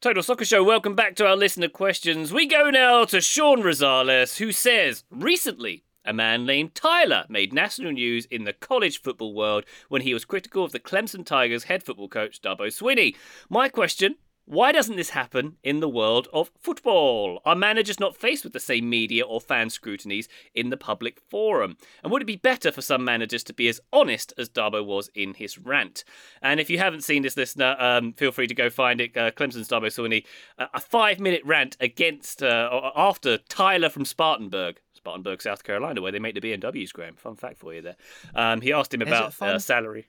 Total Soccer Show, welcome back to our listener questions. We go now to Sean Rosales, who says, Recently, a man named Tyler made national news in the college football world when he was critical of the Clemson Tigers head football coach Dabo Swinney. My question why doesn't this happen in the world of football? Are managers not faced with the same media or fan scrutinies in the public forum? And would it be better for some managers to be as honest as Dabo was in his rant? And if you haven't seen this, listener, um, feel free to go find it. Uh, Clemson's Dabo Swinney, uh, a five-minute rant against uh, after Tyler from Spartanburg. Spartanburg, South Carolina, where they make the BMWs, Graham. Fun fact for you there. Um, he asked him about uh, salary.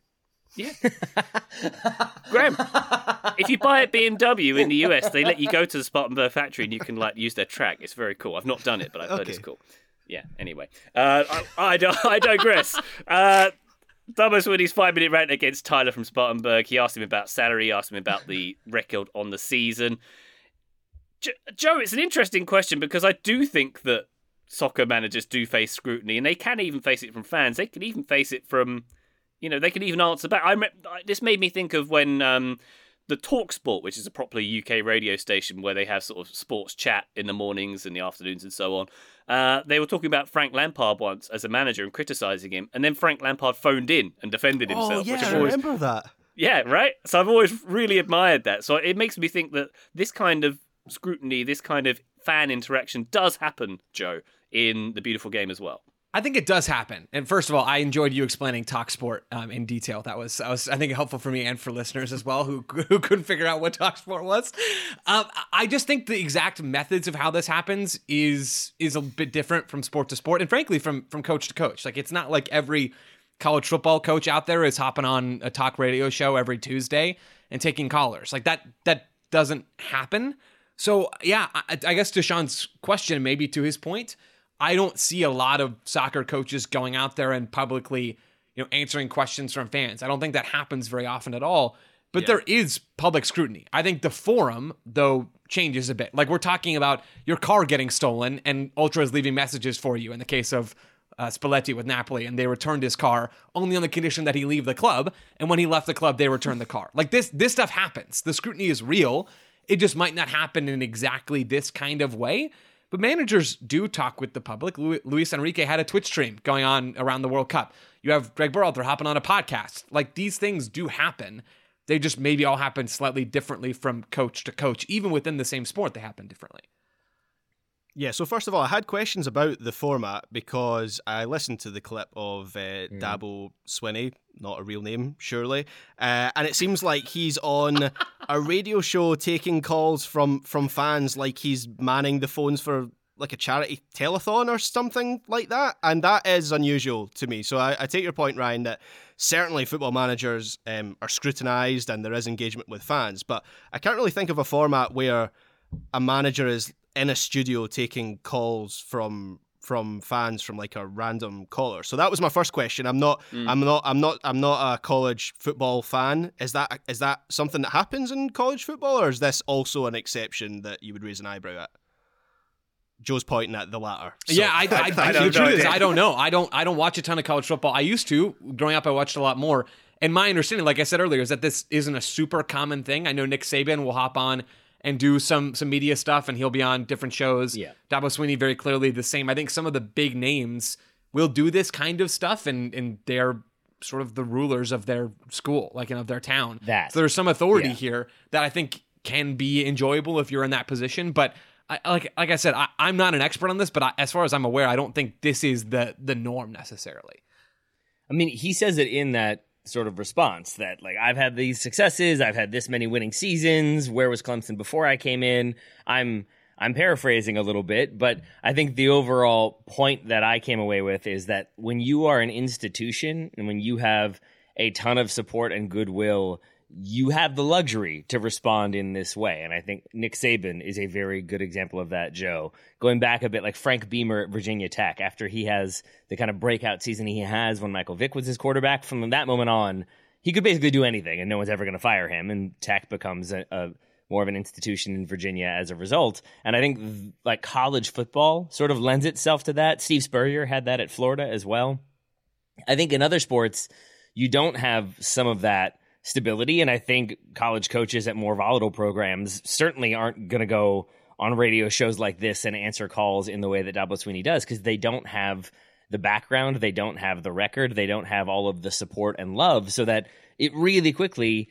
Yeah. [laughs] Graham, if you buy a BMW in the US, they let you go to the Spartanburg factory and you can like use their track. It's very cool. I've not done it, but I've heard Okay. it's cool. Yeah. Anyway, uh, I, I, I digress. Uh, Thomas Woody's five minute rant against Tyler from Spartanburg. He asked him about salary. He asked him about the record on the season. Jo- Joe, it's an interesting question because I do think that soccer managers do face scrutiny, and they can even face it from fans. They can even face it from, you know, they can even answer back. I this made me think of when um, the Talk Sport, which is a properly UK radio station where they have sort of sports chat in the mornings and the afternoons and so on. Uh, they were talking about Frank Lampard once as a manager and criticising him, and then Frank Lampard phoned in and defended himself. Oh yeah, which I always, remember that. yeah, right. So I've always really admired that. So it makes me think that this kind of scrutiny, this kind of fan interaction, does happen, Joe, in the beautiful game as well. I think it does happen. And first of all, I enjoyed you explaining Talk Sport um, in detail. That was, that was, I think, helpful for me and for listeners as well who who couldn't figure out what Talk Sport was. Um, I just think the exact methods of how this happens is is a bit different from sport to sport, and frankly, from from coach to coach. Like it's not like every college football coach out there is hopping on a talk radio show every Tuesday and taking callers. Like that that doesn't happen. So yeah, I, I guess to Sean's question, maybe to his point, I don't see a lot of soccer coaches going out there and publicly, you know, answering questions from fans. I don't think that happens very often at all. But there is public scrutiny. I think the forum, though, changes a bit. Like we're talking about your car getting stolen and Ultra is leaving messages for you in the case of uh, Spalletti with Napoli, and they returned his car only on the condition that he leave the club. And when he left the club, they returned the car. Like this, this stuff happens. The scrutiny is real. It just might not happen in exactly this kind of way. But managers do talk with the public. Luis Enrique had a Twitch stream going on around the World Cup. You have Greg Berhalter hopping on a podcast. Like these things do happen. They just maybe all happen slightly differently from coach to coach. Even within the same sport, they happen differently. Yeah, so first of all, I had questions about the format because I listened to the clip of uh, Dabo Swinney, not a real name, surely, uh, and it seems like he's on a radio show taking calls from from fans, like he's manning the phones for like a charity telethon or something like that, and that is unusual to me. So I, I take your point, Ryan, that certainly football managers um, are scrutinised and there is engagement with fans, but I can't really think of a format where a manager is in a studio taking calls from from fans from like a random caller. So that was my first question. I'm not mm. I'm not I'm not I'm not a college football fan. Is that is that something that happens in college football or is this also an exception that you would raise an eyebrow at? Joe's pointing at the latter. So- yeah, I, I, [laughs] I, I the truth is, I don't know. I don't, I don't watch a ton of college football. I used to. Growing up, I watched a lot more. And my understanding, like I said earlier, is that this isn't a super common thing. I know Nick Saban will hop on and do some some media stuff, and he'll be on different shows. Yeah. Dabo Swinney very clearly the same. I think some of the big names will do this kind of stuff, and and they're sort of the rulers of their school, like and of their town. That. so there's some authority Yeah. here that I think can be enjoyable if you're in that position, but. I, like like I said, I, I'm not an expert on this, but I, as far as I'm aware, I don't think this is the the norm necessarily. I mean, he says it in that sort of response that like I've had these successes, I've had this many winning seasons. Where was Clemson before I came in? I'm I'm paraphrasing a little bit, but I think the overall point that I came away with is that when you are an institution and when you have a ton of support and goodwill, you have the luxury to respond in this way. And I think Nick Saban is a very good example of that, Joe. Going back a bit, like Frank Beamer at Virginia Tech, after he has the kind of breakout season he has when Michael Vick was his quarterback, from that moment on, he could basically do anything and no one's ever going to fire him. And Tech becomes a, a more of an institution in Virginia as a result. And I think like college football sort of lends itself to that. Steve Spurrier had that at Florida as well. I think in other sports, you don't have some of that stability. And I think college coaches at more volatile programs certainly aren't going to go on radio shows like this and answer calls in the way that Dabo Swinney does because they don't have the background, they don't have the record, they don't have all of the support and love, so that it really quickly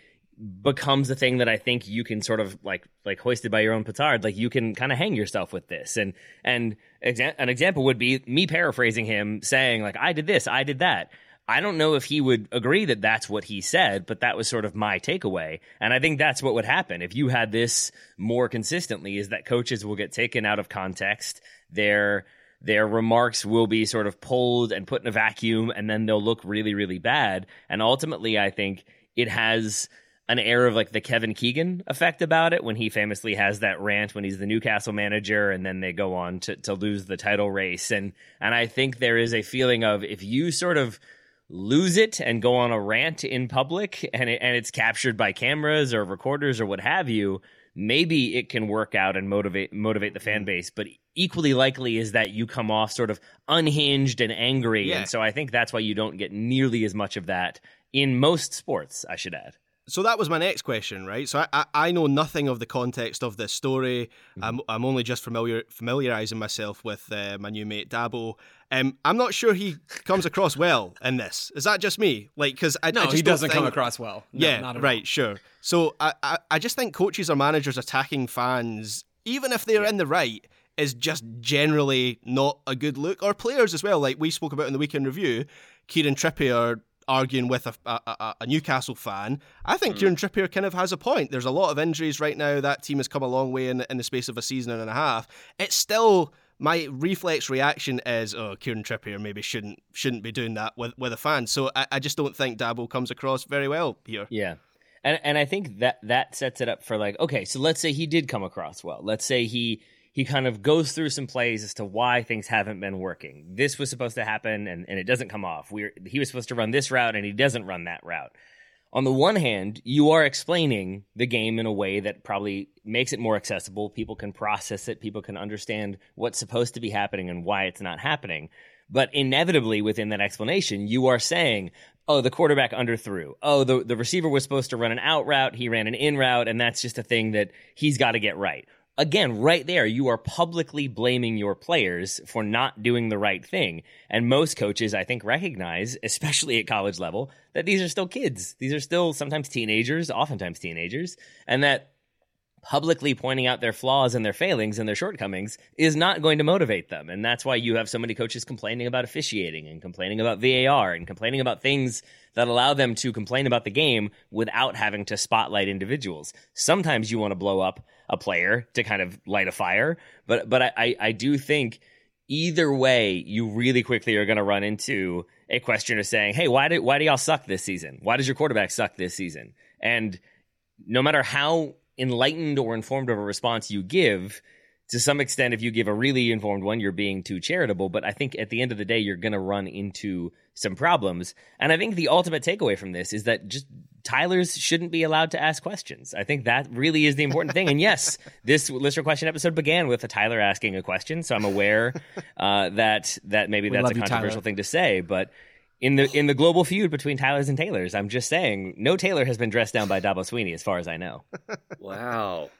becomes a thing that I think you can sort of like like hoisted by your own petard. Like you can kind of hang yourself with this. And and exa- an example would be me paraphrasing him saying like I did this, I did that. I don't know if he would agree that that's what he said, but that was sort of my takeaway. And I think that's what would happen if you had this more consistently is that coaches will get taken out of context. Their their remarks will be sort of pulled and put in a vacuum and then they'll look really really bad. And ultimately I think it has an air of like the Kevin Keegan effect about it when he famously has that rant when he's the Newcastle manager and then they go on to, to lose the title race. And and I think there is a feeling of if you sort of lose it and go on a rant in public and it, and it's captured by cameras or recorders or what have you, maybe it can work out and motivate motivate the fan mm-hmm. base. But equally likely is that you come off sort of unhinged and angry. Yeah. And so I think that's why you don't get nearly as much of that in most sports, I should add. So that was my next question, right? So I, I, I know nothing of the context of this story. I'm, I'm only just familiar familiarizing myself with uh, my new mate Dabo. Um, I'm not sure he comes across well in this. Is that just me? Like, because I No, I he doesn't come across well. No, yeah, not at right, all. sure. So I, I, I just think coaches or managers attacking fans, even if they're in the right, is just generally not a good look. Or players as well, like we spoke about in the weekend review, Kieran Trippier arguing with a, a, a- Newcastle fan. I think Hmm. Kieran Trippier kind of has a point. There's a lot of injuries right now. That team has come a long way in, in the space of a season and a half. It's still my reflex reaction is, oh, Kieran Trippier maybe shouldn't shouldn't be doing that with with a fan. So I, I just don't think Dabo comes across very well here. Yeah. And and I think that that sets it up for like okay, so let's say he did come across well. Let's say he he kind of goes through some plays as to why things haven't been working. This was supposed to happen and, and it doesn't come off. We're he was supposed to run this route and he doesn't run that route. On the one hand, you are explaining the game in a way that probably makes it more accessible. People can process it, people can understand what's supposed to be happening and why it's not happening. But inevitably within that explanation, you are saying, oh, the quarterback underthrew. Oh, the, the receiver was supposed to run an out route. He ran an in route. And that's just a thing that he's got to get right. Again, right there, you are publicly blaming your players for not doing the right thing. And most coaches, I think, recognize, [laughs] especially at college level, that these are still kids. These are still sometimes teenagers, oftentimes teenagers, and that publicly pointing out their flaws and their failings and their shortcomings is not going to motivate them. And that's why you have so many coaches complaining about officiating and complaining about VAR and complaining about things that allow them to complain about the game without having to spotlight individuals. Sometimes you want to blow up a player to kind of light a fire, but but I, I, do think either way, you really quickly are going to run into a question of saying, "Hey, why do why do y'all suck this season? Why does your quarterback suck this season?" And no matter how enlightened or informed of a response you give, to some extent, if you give a really informed one, you're being too charitable. But I think at the end of the day, you're going to run into some problems. And I think the ultimate takeaway from this is that just Tyler's shouldn't be allowed to ask questions. I think that really is the important thing. And yes, [laughs] this listener question episode began with a Tyler asking a question, so I'm aware [laughs] uh, that that maybe We that's a love you, controversial thing to say, but. In the in the global feud between Tyler's and Taylor's, I'm just saying no Taylor has been dressed down by Dabo Swinney, as far as I know. [laughs] Wow.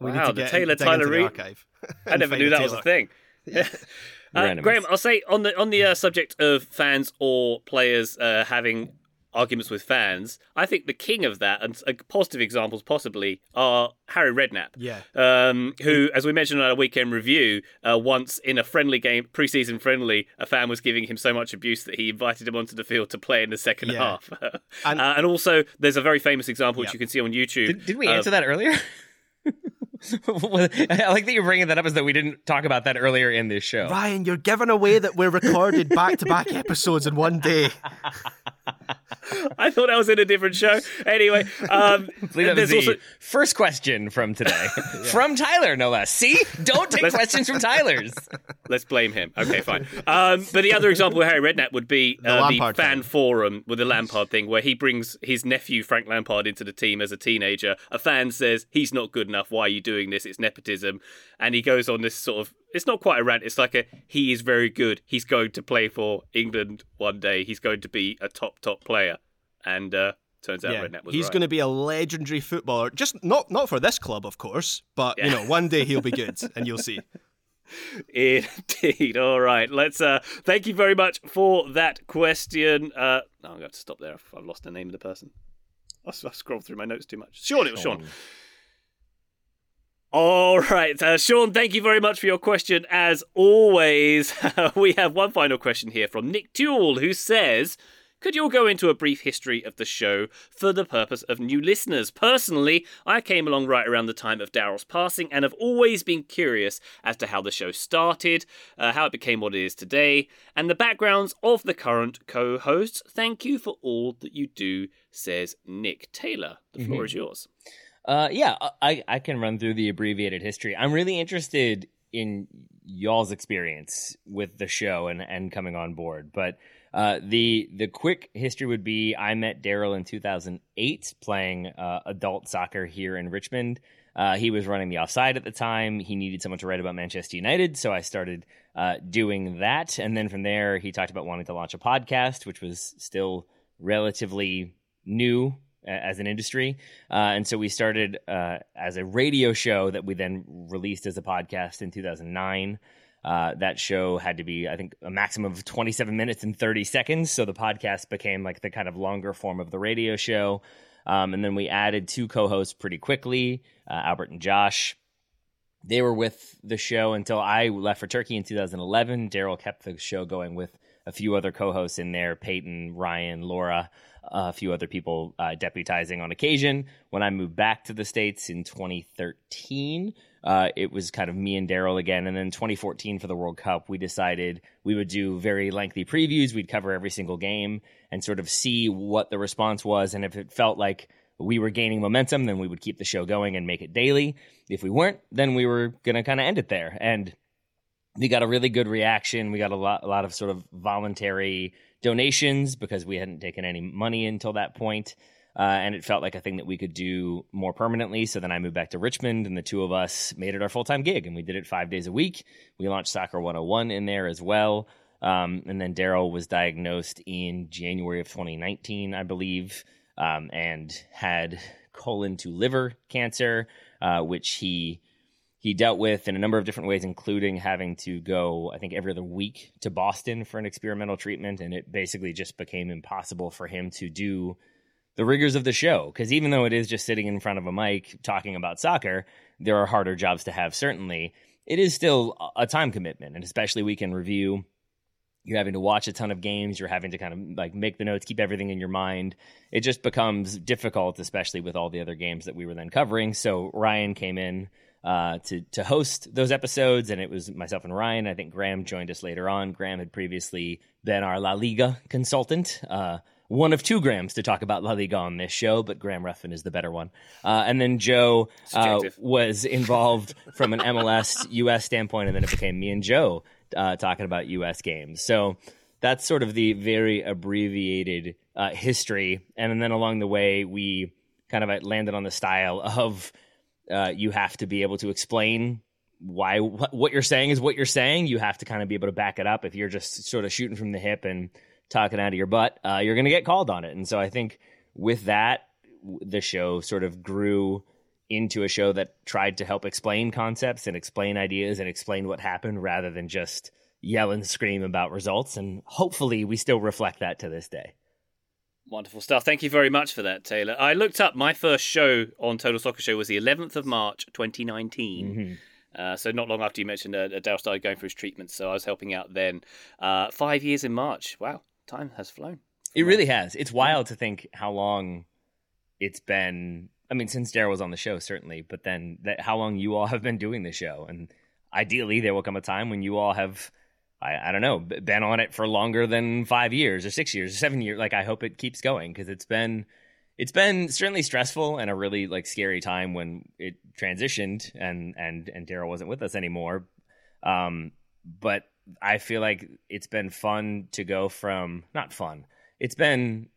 We wow, need to the get Taylor Tyler into the Reid. archive. I never knew the that was a thing. We're Uh. Graham, I'll say on the on the uh, subject of fans or players uh, having arguments with fans. I think the king of that, and uh, positive examples possibly, are Harry Redknapp. Yeah. Um, who, as we mentioned in our weekend review, uh, once in a friendly game, preseason friendly, a fan was giving him so much abuse that he invited him onto the field to play in the second Yeah. half. [laughs] And- uh, and also, there's a very famous example which Yeah. you can see on YouTube. Did, did we uh, answer that earlier? [laughs] I like that you're bringing that up as though we didn't talk about that earlier in this show. Ryan, you're giving away that we're recorded back to back [laughs] episodes in one day. [laughs] I thought I was in a different show. Anyway, um, I believe that was there's the also first question from today. [laughs] From Tyler, no less. See? Don't take questions from Tyler's. [laughs] Let's blame him. Okay, fine. Um, but the other example of Harry Redknapp would be The uh, the, Lampard fan thing. forum with the Lampard thing, where he brings his nephew Frank Lampard into the team as a teenager. A fan says he's not good enough. Why are you doing this? It's nepotism, and he goes on this sort of. It's not quite a rant. It's like a he is very good. He's going to play for England one day. He's going to be a top top player, and uh, turns out Yeah, Redknapp was he's right. going to be a legendary footballer. Just not not for this club, of course, but you know, one day he'll be good, [laughs] and you'll see. [laughs] Indeed. All right. Let's. Uh, thank you very much for that question. Uh, no, I'm going to stop there. I've, I've lost the name of the person. I, I scrolled through my notes too much. Sean, it was Sean. All right, uh, Sean. Thank you very much for your question. As always, [laughs] we have one final question here from Nick Tuel, who says. Could you all go into a brief history of the show for the purpose of new listeners? Personally, I came along right around the time of Daryl's passing and have always been curious as to how the show started, uh, how it became what it is today, and the backgrounds of the current co hosts. Thank you for all that you do, says Nick Taylor. The floor is yours. Uh, yeah, I, I can run through the abbreviated history. I'm really interested in y'all's experience with the show and, and coming on board. But uh, the the quick history would be I met Daryl in 2008 playing uh, adult soccer here in Richmond. Uh, he was running the offside at the time. He needed someone to write about Manchester United, so I started uh, doing that. And then from there, he talked about wanting to launch a podcast, which was still relatively new as an industry. Uh, and so we started uh, as a radio show that we then released as a podcast in 2009. Uh, that show had to be, I think, a maximum of 27 minutes and 30 seconds. So the podcast became like the kind of longer form of the radio show. Um, and then we added two co hosts pretty quickly uh, Albert and Josh. They were with the show until I left for Turkey in 2011. Daryl kept the show going with a few other co hosts in there Peyton, Ryan, Laura, a few other people uh, deputizing on occasion. When I moved back to the States in 2013, uh, it was kind of me and Daryl again. And then 2014 for the World Cup, we decided we would do very lengthy previews. We'd cover every single game and sort of see what the response was. And if it felt like we were gaining momentum, then we would keep the show going and make it daily. If we weren't, then we were going to kind of end it there. And we got a really good reaction. We got a lot, a lot of sort of voluntary donations because we hadn't taken any money until that point. Uh, and it felt like a thing that we could do more permanently. So then I moved back to Richmond, and the two of us made it our full time gig, and we did it five days a week. We launched Soccer 101 in there as well. Um, and then Daryl was diagnosed in January of 2019, I believe, um, and had colon to liver cancer, uh, which he he dealt with in a number of different ways, including having to go, I think, every other week to Boston for an experimental treatment. And it basically just became impossible for him to do the rigors of the show. Because even though it is just sitting in front of a mic talking about soccer, there are harder jobs to have, certainly. It is still a time commitment. And especially we can review. You're having to watch a ton of games. You're having to kind of like make the notes, keep everything in your mind. It just becomes difficult, especially with all the other games that we were then covering. So Ryan came in uh, to to host those episodes, and it was myself and Ryan. I think Graham joined us later on. Graham had previously been our La Liga consultant. Uh, one of two Grahams to talk about La Liga on this show, but Graham Ruthven is the better one. Uh, and then Joe uh, was involved from an MLS [laughs] US standpoint, and then it became me and Joe uh, talking about US games. So that's sort of the very abbreviated uh, history. And then along the way, we kind of landed on the style of uh, you have to be able to explain why what, what you're saying is what you're saying. You have to kind of be able to back it up. If you're just sort of shooting from the hip and talking out of your butt, uh, you're going to get called on it. And so I think with that, the show sort of grew into a show that tried to help explain concepts and explain ideas and explain what happened rather than just yell and scream about results. And hopefully, we still reflect that to this day. Wonderful stuff. Thank you very much for that, Taylor. I looked up my first show on Total Soccer Show was the 11th of March 2019. Uh, so not long after you mentioned uh, Dale started going through his treatment, so I was helping out then. Uh, five years in March. Wow, time has flown. It really has. It's wild to think how long it's been. I mean, since Daryl was on the show, certainly, but then that how long you all have been doing the show, and ideally, there will come a time when you all have, I, I don't know, been on it for longer than five years or six years or seven years. Like, I hope it keeps going because it's been, it's been certainly stressful and a really like scary time when it transitioned and and and Daryl wasn't with us anymore. Um, but I feel like it's been fun to go from not fun. It's been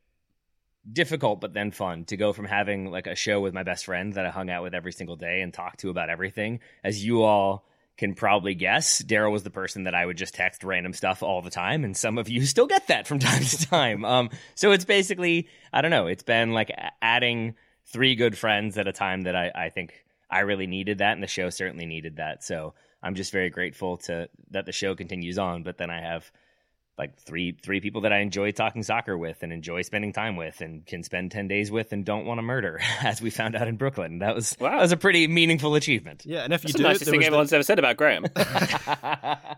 difficult but then fun to go from having like a show with my best friend that I hung out with every single day and talked to about everything. As you all can probably guess, Daryl was the person that I would just text random stuff all the time, and some of you [laughs] still get that from time to time. Um, so it's basically, I don't know, it's been like adding three good friends at a time that I, I think I really needed that, and the show certainly needed that. So I'm just very grateful to that the show continues on. But then I have like three three people that I enjoy talking soccer with and enjoy spending time with and can spend ten days with and don't want to murder, [laughs] as we found out in Brooklyn. That was Wow. that was a pretty meaningful achievement. Yeah, and if you That's do, the nicest there thing anyone's the, ever said about Graham. [laughs]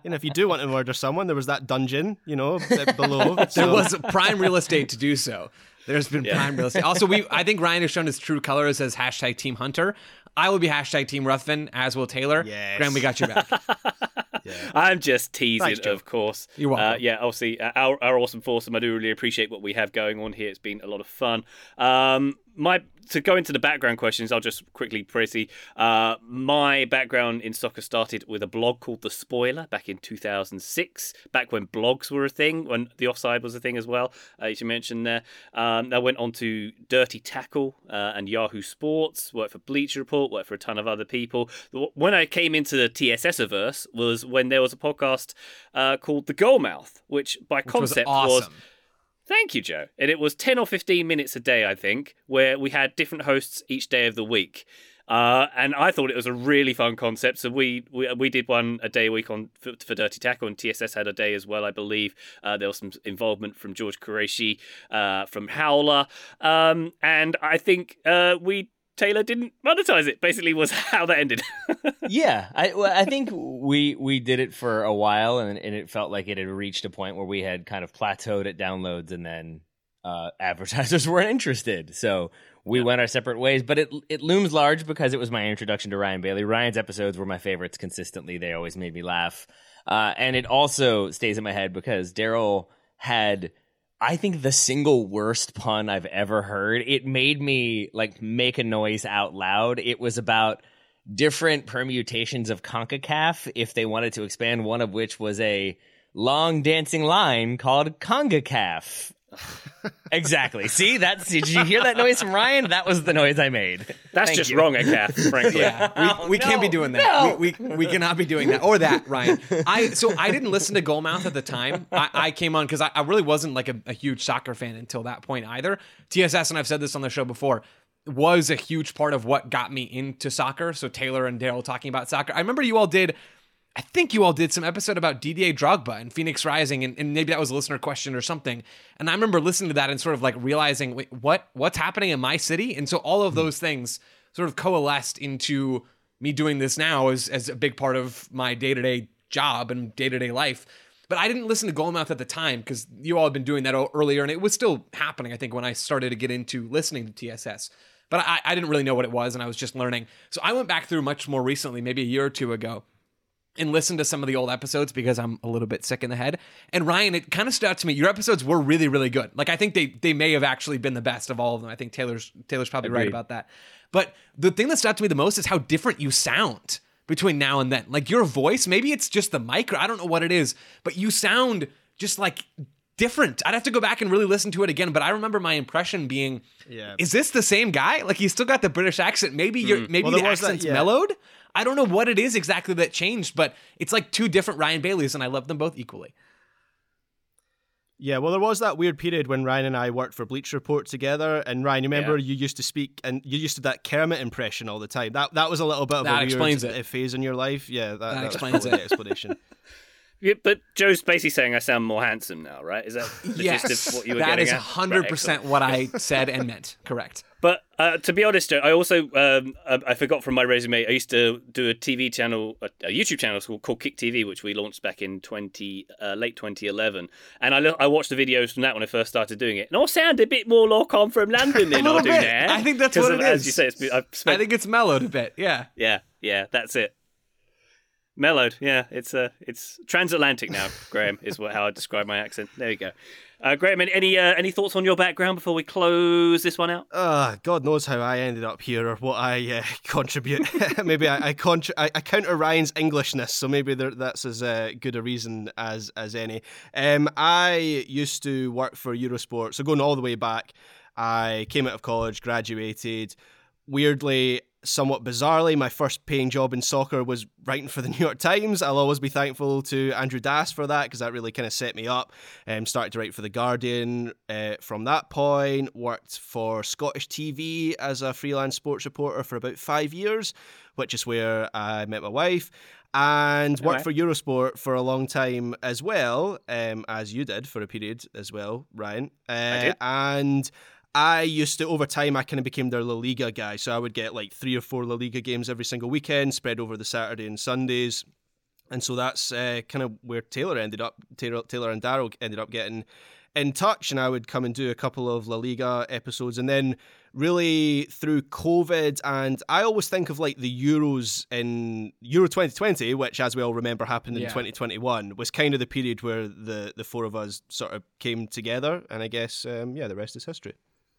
you know, if you do want to murder someone, there was that dungeon, you know, below. [laughs] There so- was prime real estate to do so. There's been prime real estate. Also, we I think Ryan has shown his true colors as hashtag Team Hunter. I will be hashtag Team Ruthven, as will Taylor. Yes. Graham, we got you back. [laughs] I'm just teasing, Thanks, of course. You're welcome. Uh, yeah, obviously, uh, our, our awesome foursome. I do really appreciate what we have going on here. It's been a lot of fun. Um, my to go into the background questions, I'll just quickly pretty. Uh, my background in soccer started with a blog called The Spoiler back in 2006, back when blogs were a thing, when the offside was a thing as well, uh, as you mentioned there. Um, I went on to Dirty Tackle uh, and Yahoo Sports, worked for Bleacher Report, worked for a ton of other people. When I came into the TSS-averse was when there was a podcast uh, called The Goalmouth, which by Which concept was awesome. Thank you, Joe. And it was 10 or 15 minutes a day, I think, where we had different hosts each day of the week. Uh, and I thought it was a really fun concept. So we we, we did one a day a week on for, for Dirty Tackle, and TSS had a day as well, I believe. Uh, there was some involvement from George Quraishi, uh, from Howler, um, and I think uh, we Taylor didn't monetize it. Basically, was [laughs] how that ended. [laughs] yeah, I well, I think we we did it for a while, and and it felt like it had reached a point where we had kind of plateaued at downloads, and then uh, [laughs] advertisers weren't interested, so we went our separate ways. But it it looms large because it was my introduction to Ryan Bailey. Ryan's episodes were my favorites consistently; they always made me laugh, uh, and it also stays in my head because Daryl had. I think the single worst pun I've ever heard. It made me like make a noise out loud. It was about different permutations of CONCACAF if they wanted to expand, one of which was a long dancing line called CONGACAF. Exactly. See, that's did you hear that noise from Ryan? That was the noise I made. That's Thank just you. wrong at [laughs] Kath, frankly. Yeah, we, we oh, can't be doing that. no. We, we we cannot be doing that or that, Ryan. I so I didn't listen to Goalmouth at the time. I, I came on because I, I really wasn't like a, a huge soccer fan until that point either. TSS and I've said this on the show before was a huge part of what got me into soccer. So Taylor and Daryl talking about soccer. I remember you all did. I think you all did some episode about Didier Drogba and Phoenix Rising, and, and maybe that was a listener question or something. And I remember listening to that and sort of like realizing, wait, what what's happening in my city? And so all of hmm. those things sort of coalesced into me doing this now as, as a big part of my day to day job and day to day life. But I didn't listen to Goalmouth at the time because you all had been doing that earlier, and it was still happening. I think when I started to get into listening to TSS, but I, I didn't really know what it was, and I was just learning. So I went back through much more recently, maybe a year or two ago, and listen to some of the old episodes because I'm a little bit sick in the head. And Ryan, it kind of stood out to me. Your episodes were really, really good. Like I think they they may have actually been the best of all of them. I think Taylor's Taylor's probably right about that. But the thing that stood out to me the most is how different you sound between now and then. Like your voice, maybe it's just the mic, or I don't know what it is, but you sound just like different. I'd have to go back and really listen to it again. But I remember my impression being, Yeah. is this the same guy? Like he's still got the British accent. Maybe you're hmm. maybe Well, the was that- accent's yeah. mellowed. I don't know what it is exactly that changed, but it's like two different Ryan Baileys, and I love them both equally. Yeah, well, there was that weird period when Ryan and I worked for Bleacher Report together, and Ryan, you remember you used to speak and you used to that Kermit impression all the time. That that was a little bit of That a weird explains it. uh, phase in your life. Yeah, that, that, explains [laughs] was it. the explanation. [laughs] Yeah, but Joe's basically saying I sound more handsome now, right? Is that the Yes, gist of what you were that getting is at? hundred Right, percent excellent. what I said and meant. Correct. [laughs] But uh, to be honest, Joe, I also um, I, I forgot from my resume. I used to do a TV channel, a, a YouTube channel called, called Kick TV, which we launched back in twenty uh, late 2011. And I lo- I watched the videos from that when I first started doing it, and I sound a bit more like I'm from London than [laughs] I do bit. now. I think that's what it As you say, it's been, I've spent I think it's mellowed a bit. Yeah. Yeah, yeah, that's it. Mellowed, yeah. It's uh, it's transatlantic now. [laughs] Graham is what how I describe my accent. There you go. Uh, Graham, any uh, any thoughts on your background before we close this one out? Uh, God knows how I ended up here or what I uh, [laughs] contribute. [laughs] maybe I I, I I counter Ryan's Englishness, so maybe there, that's as uh, good a reason as as any. Um, I used to work for Eurosport, so going all the way back, I came out of college, graduated. Weirdly, somewhat bizarrely, my first paying job in soccer was writing for the [laughs] New York Times. I'll always be thankful to Andrew Das for that because that really kind of set me up. Um, started to write for The Guardian uh, from that point, worked for Scottish TV as a freelance sports reporter for about five years, which is where I met my wife. And worked right. for Eurosport for a long time as well, um, as you did for a period as well, Ryan. Uh, did. And I used to, over time, I kind of became their La Liga guy. So I would get like three or four La Liga games every single weekend, spread over the Saturday and Sundays. And so that's uh, kind of where Taylor ended up, Taylor, Taylor and Daryl ended up getting in touch. And I would come and do a couple of La Liga episodes. And then really through COVID, and I always think of like the Euros in Euro 2020, which, as we all remember, happened in Yeah. 2021, was kind of the period where the, the four of us sort of came together. And I guess, um, yeah, the rest is history.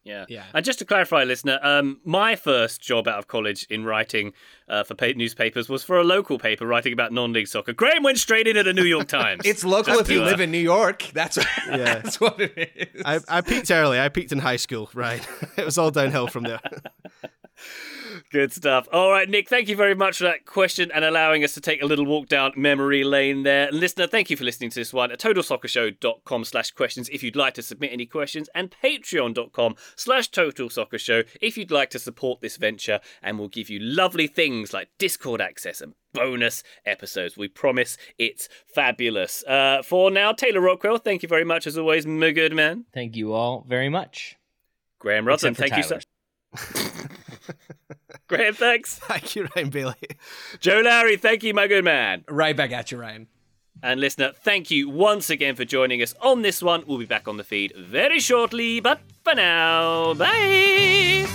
Yeah. Yeah. And just to clarify, listener, um, my first job out of college in writing uh, for pa- newspapers was for a local paper writing about non-league soccer. Graham went straight into the New York Times. [laughs] It's local if you live in New York. That's [laughs] Yeah. that's what it is. I, I peaked early. I peaked in high school, right? [laughs] it was all downhill from there. Good stuff. All right, Nick, thank you very much for that question and allowing us to take a little walk down memory lane there. And listener, thank you for listening to this one at totalsoccershow.com slash questions if you'd like to submit any questions and patreon.com slash totalsoccershow if you'd like to support this venture and we'll give you lovely things like Discord access and bonus episodes. We promise it's fabulous. Uh, for now, Taylor Rockwell, thank you very much as always, my good man. Thank you all very much. Graham Ruthven, thank you so Tyler. [laughs] Graham, thanks. [laughs] Thank you, Ryan Bailey. Joe Larry, thank you, my good man. right back at you, Ryan. And listener, thank you once again for joining us on this one. We'll be back on the feed very shortly, but for now, bye.